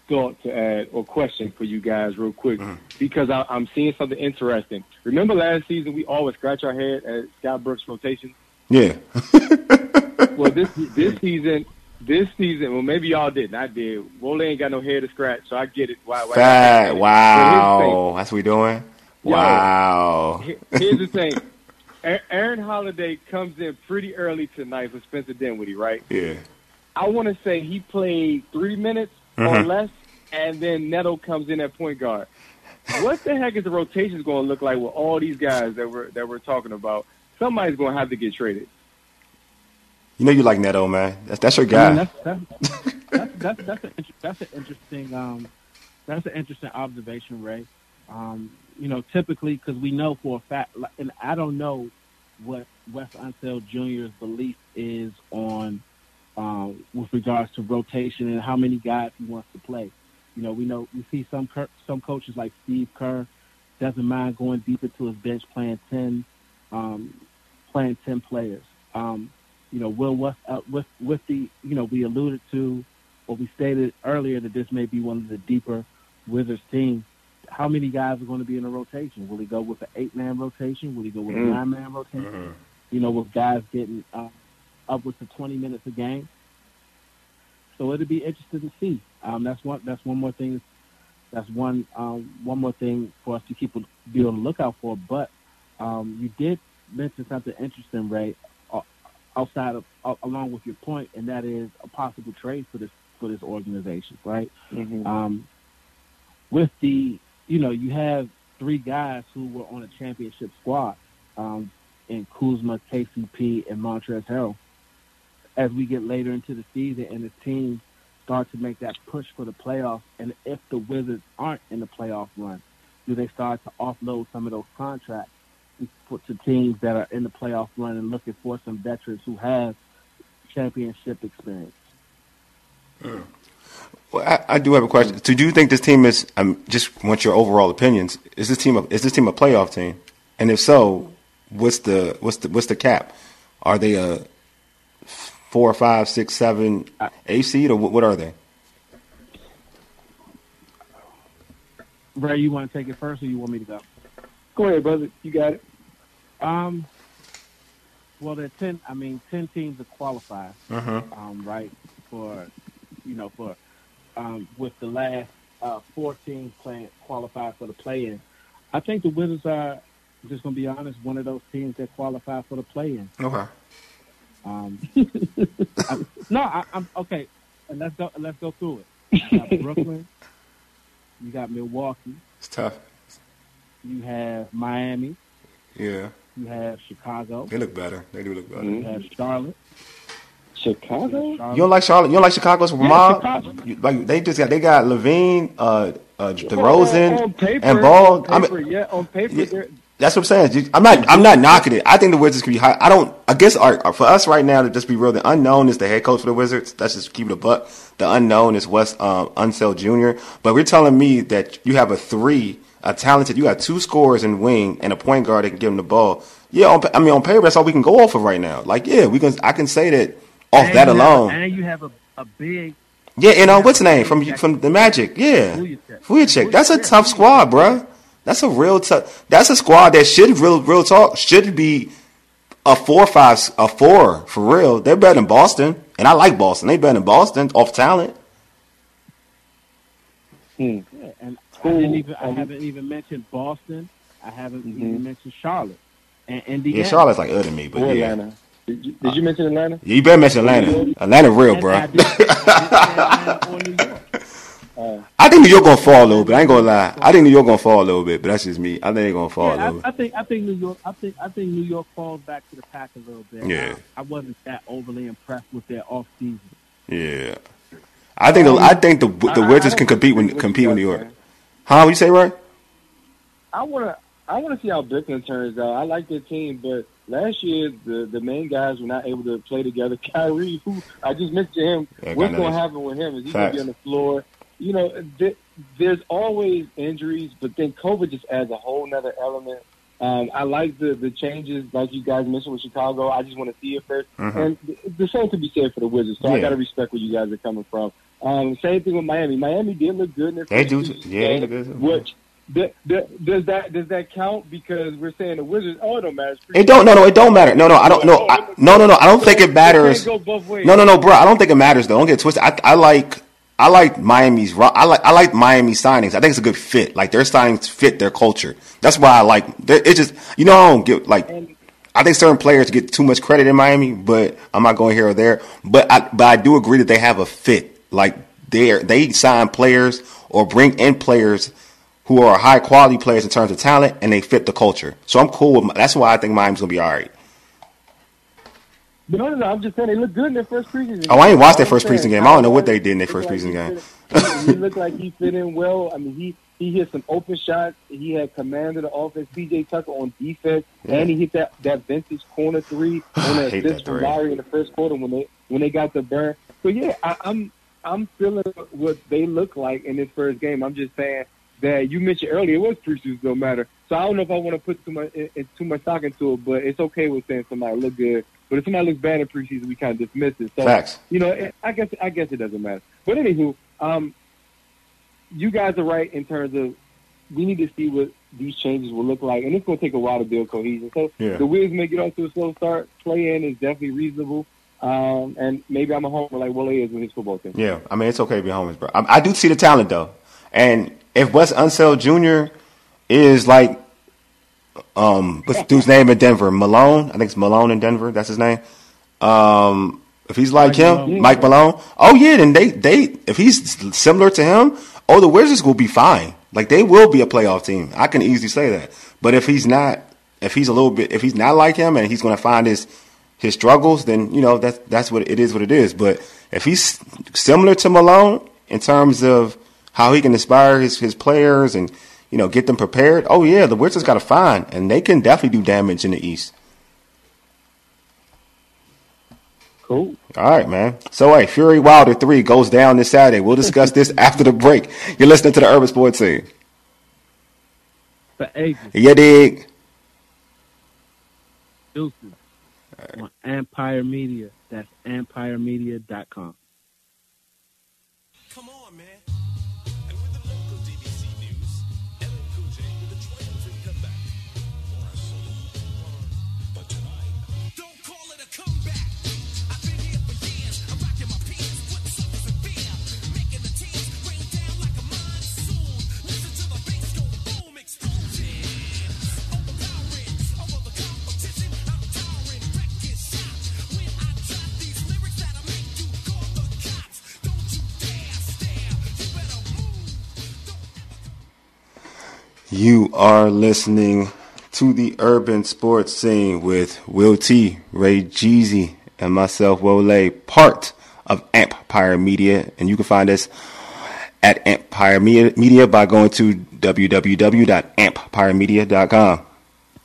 thought to add or question for you guys real quick mm-hmm. because I, I'm seeing something interesting. Remember last season we always scratch our head at Scott Brooks' rotation. Yeah. [LAUGHS] Well, this this season, this season, well maybe y'all didn't. I did. Wole ain't got no hair to scratch, so I get it. Why? why Fat. But Wow. That's what we doing. Wow. here's the thing. Here's the thing. Aaron Holiday comes in pretty early tonight for Spencer Dinwiddie, right? Yeah. I want to say he played three minutes or Mhm. less, and then Neto comes in at point guard. What the heck is the rotation going to look like with all these guys that we're that we're talking about? Somebody's going to have to get traded. You know you like Neto, man. That's that's your I guy. mean, that's, that's, that's, that's, that's, an, that's an interesting um, that's an interesting observation, Ray. Um, you know, typically because we know for a fact, and I don't know what Wes Unseld Jr.'s belief is on um, with regards to rotation and how many guys he wants to play. You know, we know we see some some coaches like Steve Kerr doesn't mind going deep into his bench, playing ten, um, playing ten players. Um, you know, Will West, uh, with with the you know we alluded to, or we stated earlier that this may be one of the deeper Wizards teams. How many guys are going to be in a rotation? Will he go with an eight man rotation? Will he go with a Mm. nine man rotation? You know, with guys getting uh, upwards of twenty minutes a game. So it'll be interesting to see. Um, that's one. That's one more thing. That's one. Um, one more thing for us to keep a, be on the lookout for. But um, you did mention something interesting, Ray, uh, outside of uh, along with your point, and that is a possible trade for this for this organization, right? Mhm. Um, with the, you know, you have three guys who were on a championship squad, um, in Kuzma, KCP, and Montrezl Harrell. As we get later into the season and the team start to make that push for the playoffs, and if the Wizards aren't in the playoff run, do they start to offload some of those contracts to, to teams that are in the playoff run and looking for some veterans who have championship experience? Well, I, I do have a question. So, do you think this team is? um, just want your overall opinions. Is this team a, is this team a playoff team? And if so, what's the what's the what's the cap? Are they a four, five, six, seven, eight seed, or what, are they? Ray, you want to take it first, or you want me to go? Go ahead, brother. You got it. Um, well, there are ten. I mean, ten teams that qualify, Mhm. um, right? For you know, for um, with the last uh, four teams playing qualify for the play-in. I think the Wizards are just going to be honest, one of those teams that qualify for the play-in. Okay. Um, [LAUGHS] I, no, I, I'm okay. And let's go. Let's go through it. You got [LAUGHS] Brooklyn. You got Milwaukee. It's tough. You have Miami. Yeah, You have Chicago. they look better. They do look better. You have Charlotte. Chicago. You don't like Charlotte? You don't like Chicago's Yeah, mob? You, like they just got they got LaVine, uh, uh, DeRozan, paper, and Ball. On I mean, yeah, on paper, Yeah. That's what I'm saying. I'm not. I'm not knocking it. I think the Wizards can be high. I don't. I guess our, for us right now to just be real, the unknown is the head coach for the Wizards. Let's just keep it a buck. The unknown is Wes um, Unseld Jr. But we're telling me that you have a three, a talented. You got two scorers in wing and a point guard that can give them the ball. Yeah, on, I mean on paper that's all we can go off of right now. Like yeah, we can. I can say that off And that you have- alone. and you have a, a big Yeah, and uh, what's the name from from the Magic? Yeah, Vucevic. Vucevic. That's a tough squad, bro. That's a real tough. That's a squad that should real real talk should be a four five a four for real. They're better than Boston, and I like Boston. They better than Boston off talent. Yeah, and I didn't even I haven't even mentioned Boston. I haven't Mhm. even mentioned Charlotte and Indiana. Yeah, Charlotte's like other than me, but or yeah. Atlanta. Did you, did you mention Atlanta? Yeah, you better mention Atlanta. Atlanta real, bro. I did- I did say Atlanta or New York. [LAUGHS] Uh, I think New York gonna fall a little bit. I ain't gonna lie. I think New York gonna fall a little bit, but that's just me. I think they're gonna fall a Yeah, little I, I bit. think I think New York. I think I think New York falls back to the pack a little bit. Yeah. I, I wasn't that overly impressed with their off season. Yeah. I think the, I think the the I- I- Wizards I can compete when with with compete you with New guys, York. man. Huh? What you say, right? I want to. I want to see how Brooklyn turns out. I like their team, but last year the the main guys were not able to play together. [LAUGHS] Kyrie, who I just mentioned him, Yeah, what's going to happen with him? Is he going to be on the floor? You know, th- there's always injuries, but then COVID just adds a whole nother element. Um, I like the the changes, like you guys mentioned with Chicago. I just want to see it 1st Mhm. and th- the same could be said for the Wizards. So I got to respect where you guys are coming from. Um, same thing with Miami. Miami did look good in their They first do. Yeah, they look good. too. Which does that does that count? Because we're saying the Wizards. Oh, it don't matter. It don't. No, no, it don't matter. No, no, I don't. No, oh, I, no, no, no. I don't think it matters. go both ways. No, no, no, bro. I don't think it matters though. Don't get twisted. I, I like, I like Miami's. I like, I like Miami signings. I think it's a good fit. Like their signings fit their culture. That's why I like. It's just you know I don't get like. I think certain players get too much credit in Miami, but I'm not going here or there. But I, but I do agree that they have a fit. Like they they sign players or bring in players who are high quality players in terms of talent, and they fit the culture. So I'm cool with. That's why I think Miami's gonna be all right. No, no, no. I'm just saying they look good in their first preseason. Oh, I ain't watched their first preseason game. I don't know what they did in their first preseason game. He, looked like he [LAUGHS] fit in well. I mean, he he hit some open shots. He had command of the offense. PJ Tucker on defense, Yeah. and he hit that that vintage corner three [SIGHS] on that assist from. Lowry in the first quarter when they when they got the burn. So yeah, I, I'm I'm feeling what they look like in this first game. I'm just saying that you mentioned earlier it was preseason don't matter. So I don't know if I want to put too much in, too much stock into it, but it's okay with saying somebody look good. But if somebody looks bad in preseason, we kind of dismiss it. So Facts. you know, it, I guess I guess it doesn't matter. But anywho, um, you guys are right in terms of we need to see what these changes will look like, and it's going to take a while to build cohesion. So Yeah. the Wiz may get off to a slow start. Play in is definitely reasonable, um, and maybe I'm a homer like Wole is with his football team. Yeah, I mean it's okay to be homers, bro. I, I do see the talent though, and if Wes Unseld Jr. is like, um, what's the dude's name in Denver? Malone, I think it's Malone in Denver. That's his name. Um, if he's like him, Malone. Mike Malone. Oh yeah, then they they if he's similar to him, oh the Wizards will be fine. Like they will be a playoff team. I can easily say that. But if he's not, if he's a little bit, if he's not like him, and he's going to find his his struggles, then you know that's that's what it is. What it is. But if he's similar to Malone in terms of how he can inspire his his players and you know get them prepared, oh yeah, the Wizards got to find, and they can definitely do damage in the East. Cool. All right, man. So, hey, Fury Wilder 3 goes down this Saturday. We'll discuss this [LAUGHS] after the break. You're listening to the Urban Sports Scene. For ages, You dig? deuces on Empire Media. That's empiremedia.com. You are listening to the Urban Sports Scene with Will T, Ray Jeezy, and myself, Wole, part of Empire Media. And you can find us at Empire Media by going to www.empiremedia.com.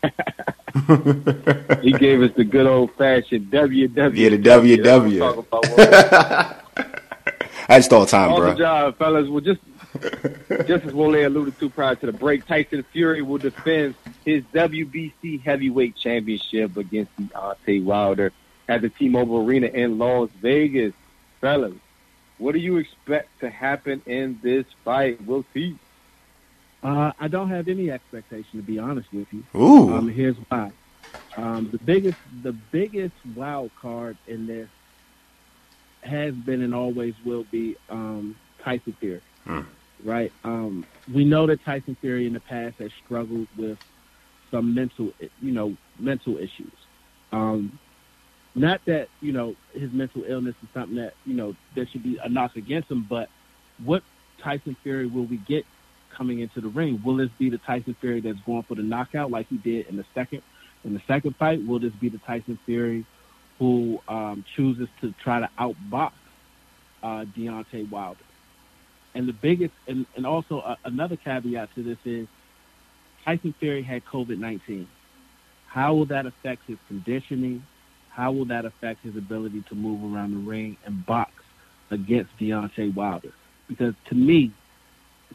[LAUGHS] He gave us the good old fashioned WW. Yeah, the WW. [LAUGHS] I just all time, Awesome bro. Good job, fellas. Well, just [LAUGHS] just as Wole alluded to prior to the break, Tyson Fury will defend his WBC heavyweight championship against Deontay Wilder at the T-Mobile Arena in Las Vegas. Fellas, what do you expect to happen in this fight? We'll see. Uh, I don't have any expectation, to be honest with you. Ooh. Um, here's why. Um, the biggest, the biggest wild card in this has been and always will be um, Tyson Fury. Hmm. Right. Um, we know that Tyson Fury in the past has struggled with some mental, you know, mental issues. Um, not that you know his mental illness is something that you know there should be a knock against him, but what Tyson Fury will we get coming into the ring? Will this be the Tyson Fury that's going for the knockout like he did in the second in the second fight? Will this be the Tyson Fury who um, chooses to try to outbox uh, Deontay Wilder? And the biggest, and, and also uh, another caveat to this is Tyson Fury had COVID 19. How will that affect his conditioning? How will that affect his ability to move around the ring and box against Deontay Wilder? Because to me,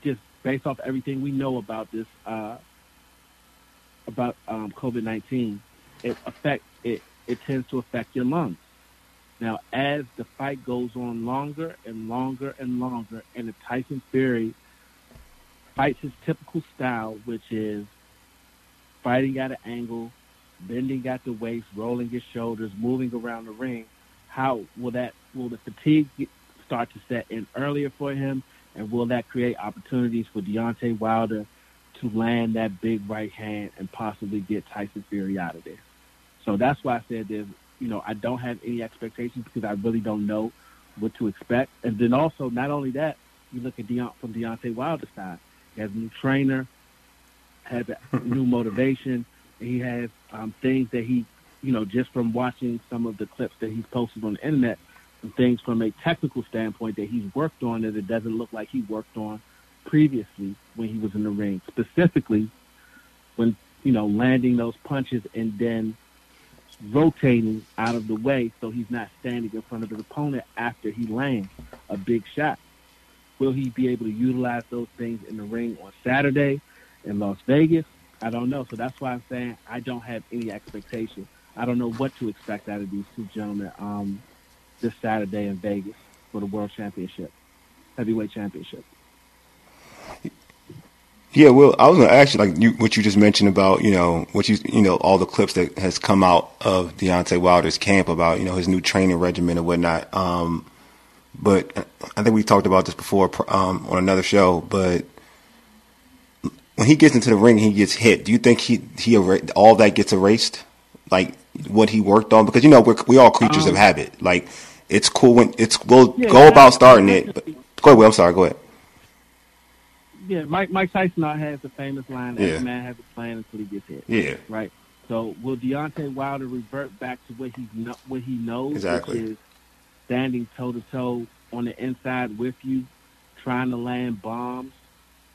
just based off everything we know about this, uh, about um, COVID 19, it affects, it, it tends to affect your lungs. Now, as the fight goes on longer and longer and longer, and if Tyson Fury fights his typical style, which is fighting at an angle, bending at the waist, rolling his shoulders, moving around the ring, how will that will the fatigue start to set in earlier for him, and will that create opportunities for Deontay Wilder to land that big right hand and possibly get Tyson Fury out of there? So that's why I said there's, you know, I don't have any expectations because I really don't know what to expect. And then also, not only that, you look at Deont from Deontay Wilder's side. He has a new trainer, has a new [LAUGHS] motivation. He has um, things that he you know, just from watching some of the clips that he's posted on the internet, and things from a technical standpoint that he's worked on that it doesn't look like he worked on previously when he was in the ring, specifically when you know landing those punches and then rotating out of the way so he's not standing in front of his opponent after he lands a big shot. Will he be able to utilize those things in the ring on Saturday in Las Vegas? I don't know. So that's why I'm saying I don't have any expectation. I don't know what to expect out of these two gentlemen um, this Saturday in Vegas for the World Championship, Heavyweight Championship. Yeah, well, I was going to ask you, like you, what you just mentioned about, you know, what you, you know, all the clips that has come out of Deontay Wilder's camp about, you know, his new training regimen and whatnot. Um, but I think we talked about this before um, on another show. But when he gets into the ring, and he gets hit. Do you think he he all that gets erased, like what he worked on? Because you know we're we all creatures Um, of habit. Like it's cool when it's we'll Yeah, go about starting it. But go ahead. Will, I'm sorry. Go ahead. Yeah, Mike Mike Tyson has the famous line, Yeah. "Every man has a plan until he gets hit." Yeah. Right. So will Deontay Wilder revert back to what he know, what he knows, Exactly. which is standing toe to toe on the inside with you, trying to land bombs,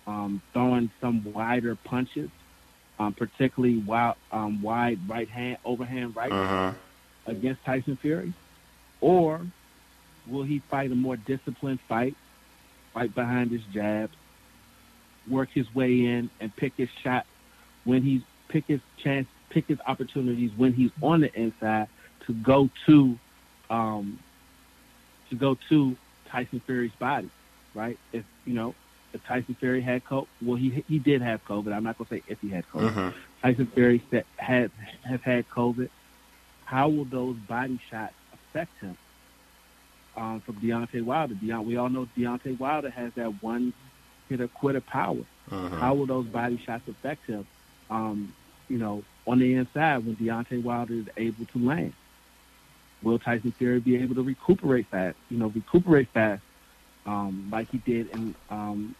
um, throwing some wider punches, um, particularly wild, um, wide right hand overhand right Uh-huh. against Tyson Fury, or will he fight a more disciplined fight, fight behind his jabs, work his way in and pick his shot when he's pick his chance, pick his opportunities when he's on the inside to go to, um, to go to Tyson Fury's body, right? If you know, if Tyson Fury had COVID, well, he he did have COVID. I'm not gonna say if he had COVID. Mhm. Tyson Fury said, had has had COVID. How will those body shots affect him? Um, from Deontay Wilder, Deont- we all know Deontay Wilder has that one hitter quitter power. Mhm. How will those body shots affect him? Um, you know, on the inside when Deontay Wilder is able to land, will Tyson Fury be able to recuperate fast? You know, recuperate fast, um, like he did in um,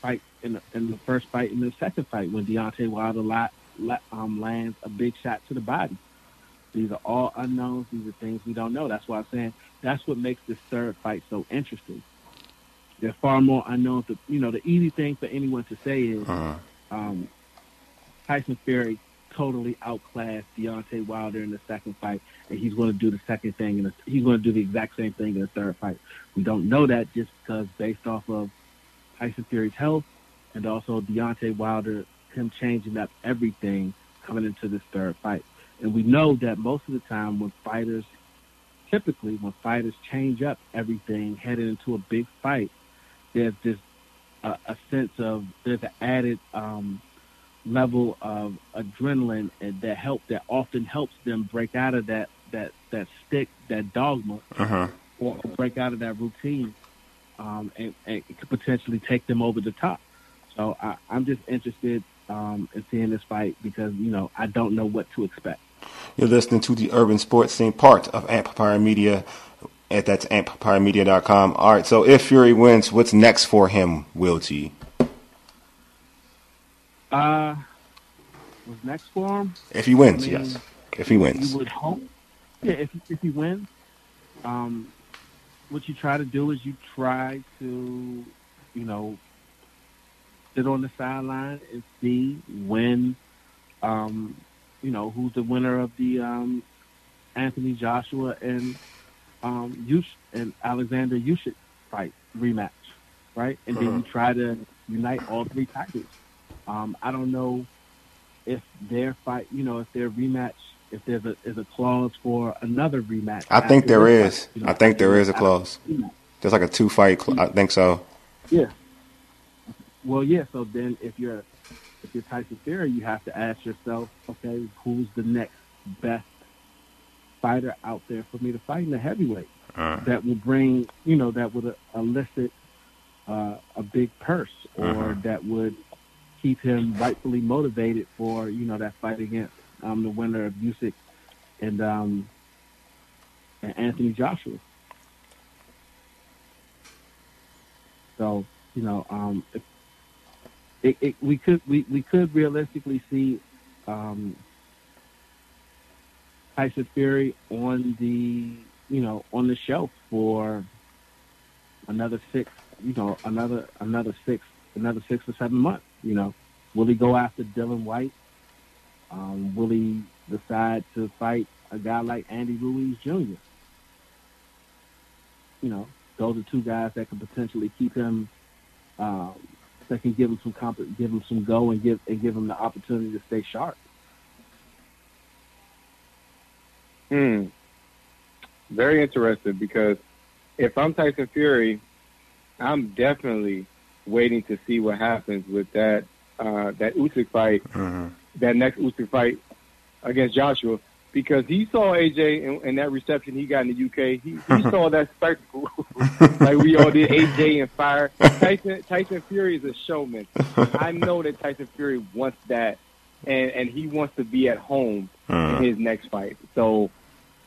fight in the, in the first fight and the second fight when Deontay Wilder la- la- um, lands a big shot to the body. These are all unknowns. These are things we don't know. That's why I'm saying that's what makes this third fight so interesting. There's far more unknowns. To, you know, the easy thing for anyone to say is Uh-huh. um, Tyson Fury totally outclassed Deontay Wilder in the second fight, and he's going to do the second thing, and he's going to do the exact same thing in the third fight. We don't know that just because based off of Tyson Fury's health and also Deontay Wilder, him changing up everything coming into this third fight. And we know that most of the time when fighters, typically when fighters change up everything heading into a big fight, there's this uh, a sense of there's an added um, level of adrenaline and that help that often helps them break out of that that that stick that dogma Uh-huh. or break out of that routine um, and, and it could potentially take them over the top. So I, I'm just interested um, in seeing this fight because you know I don't know what to expect. You're listening to the Urban Sports Scene, part of Amplifier Media. At that's amplifiermedia.com. All right, so if Fury wins, what's next for him, Will T? Uh, what's next for him? If he wins, I mean, yes. If he wins. You would hope. Yeah, if if he wins, um, what you try to do is you try to, you know, sit on the sideline and see when, um, you know, who's the winner of the um, Anthony Joshua and um, Us- and Alexander Usyk fight rematch, right? And then you try to unite all three titles. Um, I don't know if their fight, you know, if their rematch, if there's a is a clause for another rematch. I think after there this is. fight, you know, I think there is a clause. the rematch. There's like a two fight. Cl- I think so. Yeah. Well, yeah. So then, if you're if you're Tyson Fury, you have to ask yourself, okay, who's the next best fighter out there for me to fight in the heavyweight Uh, that will bring, you know, that would elicit uh, a big purse or Uh-huh. that would keep him rightfully motivated for, you know, that fight against um, the winner of Usyk and um, and Anthony Joshua. So, you know, um, it, it, we could we, we could realistically see um, Tyson Fury on the you know on the shelf for another six you know another another six another six or seven months. You know, will he go after Dillian Whyte? Um, will he decide to fight a guy like Andy Ruiz Jr.? You know, those are two guys that could potentially keep him. Um, that can give him some comp- give him some go and give and give him the opportunity to stay sharp. Hmm. Very interesting because if I'm Tyson Fury, I'm definitely waiting to see what happens with that uh, that Usyk fight, that next Usyk fight against Joshua, because he saw AJ in, in that reception he got in the UK. He, he [LAUGHS] saw that spectacle [LAUGHS] like we all did. AJ and fire. Tyson Tyson Fury is a showman. I know that Tyson Fury wants that, and and he wants to be at home in his next fight. So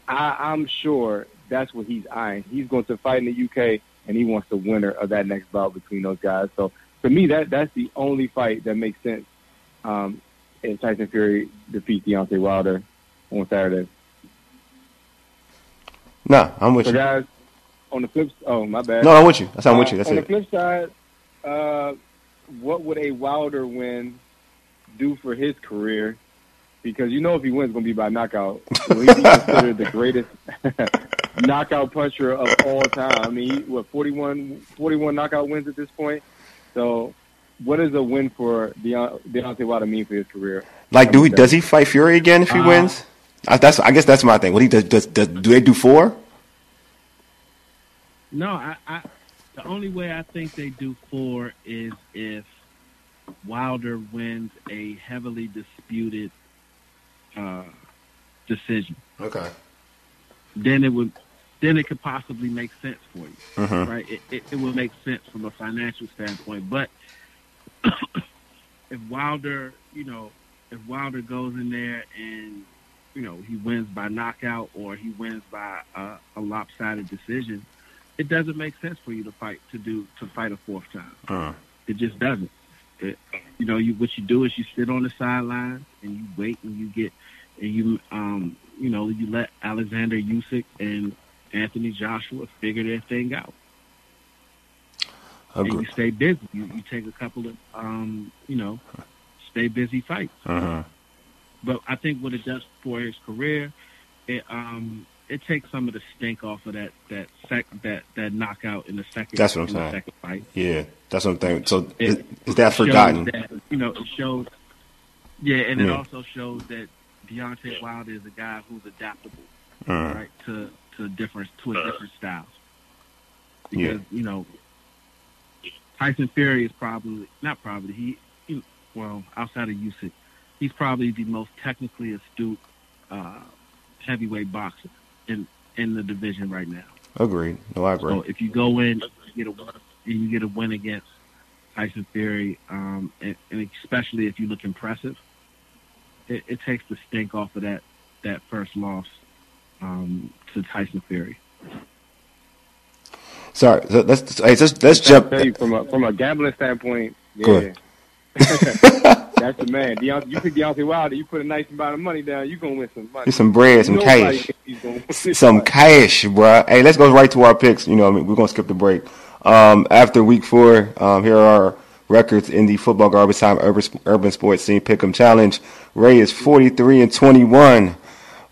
I, I'm sure that's what he's eyeing. He's going to fight in the UK, and he wants the winner of that next bout between those guys. So for me, that that's the only fight that makes sense. Um, if Tyson Fury defeats Deontay Wilder on Saturday. Nah, I'm with So you. guys, on the flip, oh my bad. No, I'm with you. That's I'm with Uh, you. That's on it. the flip side, uh, what would a Wilder win do for his career? Because you know if he wins, it's going to be by knockout. Will he be considered the greatest [LAUGHS] knockout puncher of all time? I mean, he, what 41, 41 knockout wins at this point. So, what does a win for Deont- Deontay Wilder mean for his career? Like, do he does he fight Fury again if he uh-huh. wins? I, that's I guess that's my thing. What he does, does, does do they do four? No, I, I the only way I think they do four is if Wilder wins a heavily disputed uh, decision. Okay. Then it would then it could possibly make sense for you. Mhm. Right? It, it, it would make sense from a financial standpoint. But [COUGHS] if Wilder, you know, if Wilder goes in there and you know he wins by knockout or he wins by a, a lopsided decision, it doesn't make sense for you to fight to do to fight a fourth time. Uh, It just doesn't. It, you know, you what you do is you sit on the sidelines and you wait and you get and you um you know you let Alexander Usyk and Anthony Joshua figure their thing out and you stay busy. You, you take a couple of um you know stay busy fights. Uh-huh. But I think what it does for his career, it um it takes some of the stink off of that that sec that that knockout in the second. That's what I'm saying. second fight. Yeah, that's what I'm thinking. So It- is, is that forgotten? that, you know, it shows. Yeah, and it also shows that Deontay Wilder is a guy who's adaptable, Uh, right, to to different to a different styles. Yeah. Because you know, Tyson Fury is probably not probably he, he well outside of Usyk, he's probably the most technically astute uh, heavyweight boxer in in the division right now. Agreed. No, I agree. So if you go in, you get a win, and you get a win against Tyson Fury, um, and, and especially if you look impressive, it, it takes the stink off of that that first loss um, to Tyson Fury. Sorry. So let's hey, let's let's jump. Tell you from a from a gambling standpoint, Go yeah. [LAUGHS] That's the man. Deontay, you pick Deontay Wilder, you put a nice amount of money down, you're gonna win some money. Get some bread, some Nobody cash. thinks he's gonna win this some cash, bro. Hey, let's go right to our picks. You know, I mean, we're gonna skip the break. Um, after week four, um, here are our records in the football garbage time urban, urban sports scene pick'em challenge. Ray is forty three and twenty one.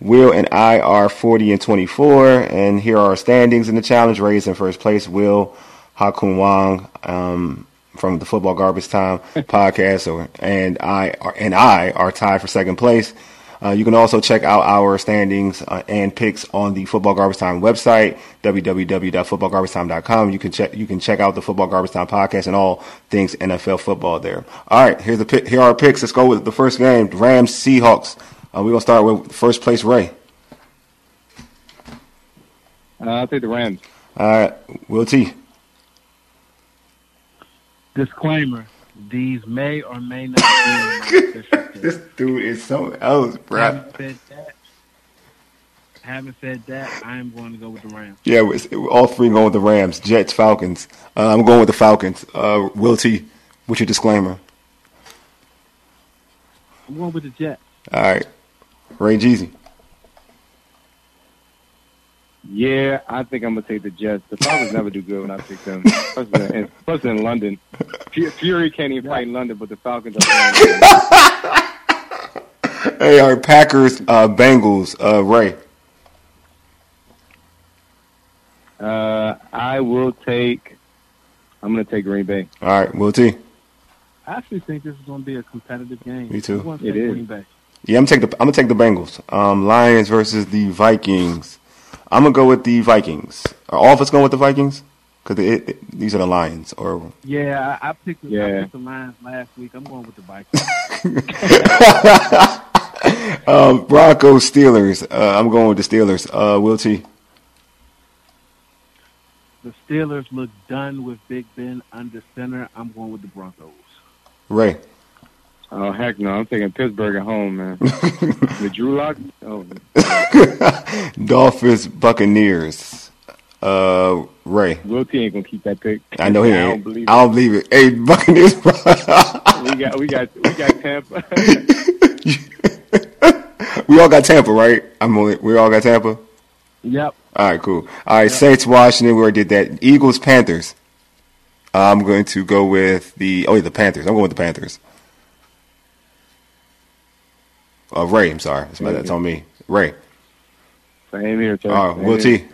Will and I are forty and twenty four. And here are our standings in the challenge. Ray is in first place. Will Hakun Wang um, from the Football Garbage Time [LAUGHS] podcast, or and I are and I are tied for second place. Uh, you can also check out our standings uh, and picks on the Football Garbage Time website, www.footballgarbagetime.com. You can check you can check out the Football Garbage Time podcast and all things NFL football there. All right, here's the pick, here are our picks. Let's go with the first game: Rams Seahawks. Uh, we're gonna start with first place Ray. Uh, I'll take the Rams. All right, Will T. Disclaimer: These may or may not be my [LAUGHS] official picks. This dude is something else, bro. Having said that, having said that, I am going to go with the Rams. Yeah, it's, all three going with the Rams, Jets, Falcons. Uh, I'm going with the Falcons. Uh, Will T. What's your disclaimer? I'm going with the Jets. All right, Ray Jeezy. Yeah, I think I'm gonna take the Jets. The Falcons never do good when I pick them. Plus, in, plus in London, Fu- Fury can't even fight in London, but the Falcons are. playing. Hey, our Packers, uh, Bengals, uh, Ray. Uh, I will take. I'm gonna take Green Bay. All right, Will T. I actually think this is going to be a competitive game. Me too. I'm going to It take is. Green Bay. Yeah, I'm gonna take the I'm gonna take the Bengals. Um, Lions versus the Vikings. I'm gonna go with the Vikings. Are all of us going with the Vikings? Because it, it, these are the Lions. Or Yeah, I, I picked the, I picked the Lions last week. I'm going with the Vikings. um, [LAUGHS] [LAUGHS] Broncos, Steelers. Uh, I'm going with the Steelers. Uh, Will T. the Steelers look done with Big Ben under center. I'm going with the Broncos. Ray. Oh heck no! I'm taking Pittsburgh at home, man. [LAUGHS] the Drew Lock. Oh, [LAUGHS] Dolphins, Buccaneers. Uh, Ray. Will T ain't gonna keep that pick. I know he I don't ain't. believe I don't believe it. Hey, Buccaneers. [LAUGHS] we got we got we got Tampa. we all got Tampa, right? I'm only, we all got Tampa. Yep. All right, cool. All right, Saints, Washington. We already did that. Eagles, Panthers. I'm going to go with the. Oh, yeah, the Panthers. I'm going with the Panthers. Uh, Ray, I'm sorry. That's, my, that's on me. Ray. Same here, sir. All right, Same Will here. T.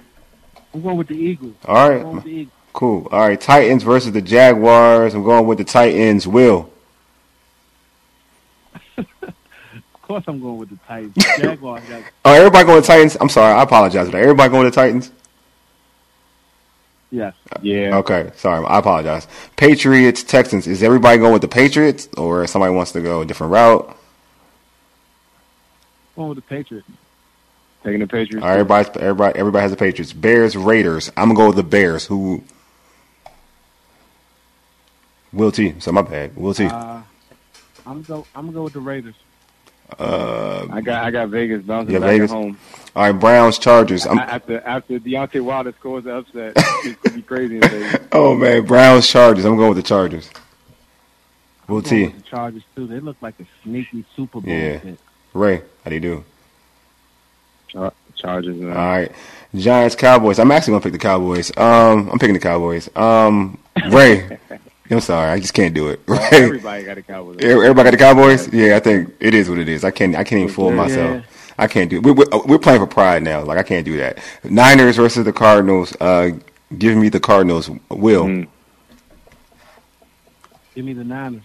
I'm going with the Eagles. All right. I'm going with the Eagles. cool. All right, Titans versus the Jaguars. I'm going with the Titans. Will. [LAUGHS] Of course, I'm going with the Titans. Jaguars got [LAUGHS] Oh, everybody going to Titans? I'm sorry. I apologize for that. Everybody going to Titans? yes. Yeah. Okay, sorry. I apologize. Patriots, Texans. Is everybody going with the Patriots or somebody wants to go a different route? Going with the Patriots. Taking the Patriots. All right, everybody, everybody, everybody has the Patriots. Bears, Raiders. I'm gonna go with the Bears. Who? Will T. So my bad. Will T. Uh, I'm go. I'm gonna go with the Raiders. Uh, I got I got Vegas bouncing Yeah, back Vegas. at home. all right, Browns, Chargers. I'm, after after Deontay Wilder scores the upset, [LAUGHS] it's gonna be crazy oh man, Browns, Chargers. I'm going with the Chargers. Will T. the Chargers too. They look like a sneaky Super Bowl Yeah. pick. Ray, how do you do? Char- Chargers. Man. All right, Giants, Cowboys. I'm actually gonna pick the Cowboys. Um, I'm picking the Cowboys. Um, Ray. [LAUGHS] I'm sorry, I just can't do it. Well, [LAUGHS] Ray. everybody got a Cowboys. Everybody got the Cowboys? Yeah, I think it is what it is. I can't. I can't even fool Yeah. myself. I can't do. It. We're, we're, we're playing for pride now. Like I can't do that. Niners versus the Cardinals. Uh, give me the Cardinals. Will Mhm. Give me the Niners.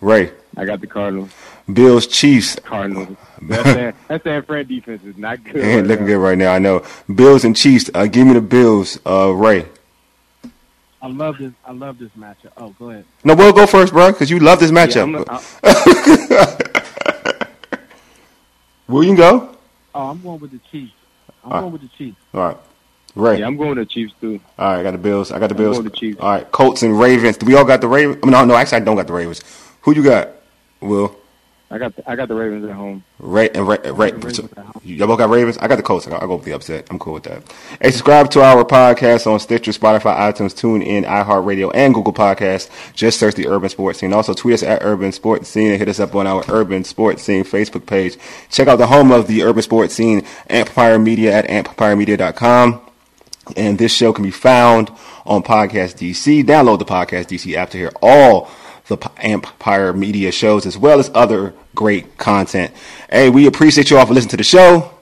Ray I got the Cardinals. Bills Chiefs. Cardinals. [LAUGHS] That San, that San Fran defense is not good. Ain't right looking now. good right now. I know. Bills and Chiefs. Uh, give me the Bills. Uh, Ray. I love this. I love this matchup. Oh, go ahead. No, Will go first, bro, because you love this Yeah, matchup. I'm, [LAUGHS] I'm, Will you go? Oh, I'm going with the Chiefs. I'm Ah. going with the Chiefs. All right. Ray. yeah, I'm going to Chiefs too. All right, I got the Bills. I got the I'm Bills. going with the Chiefs. All right, Colts and Ravens. Do we all got the Ravens? I mean, no, no, actually, I don't got the Ravens. Who you got? Will I got the, I got the Ravens at home. Right and right, Ravens so, y'all both got Ravens. I got the Colts. I go with the upset. I'm cool with that. Hey, subscribe to our podcast on Stitcher, Spotify, iTunes, TuneIn, iHeartRadio, and Google Podcasts. Just search the Urban Sports Scene. Also, tweet us at Urban Sports Scene and hit us up on our Urban Sports Scene Facebook page. Check out the home of the Urban Sports Scene, Amplifier Media at amplifiermedia.com. And this show can be found on Podcast DC. Download the Podcast DC app to hear all the Amplifier Media shows as well as other great content. Hey, we appreciate you all for listening to the show.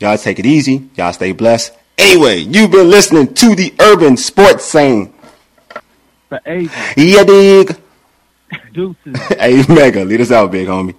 Y'all take it easy. Y'all stay blessed. Anyway, you've been listening to the Urban Sports Scene. The agent Yeah, dig. [LAUGHS] deuces. [LAUGHS] Hey, Mega, lead us out, big homie.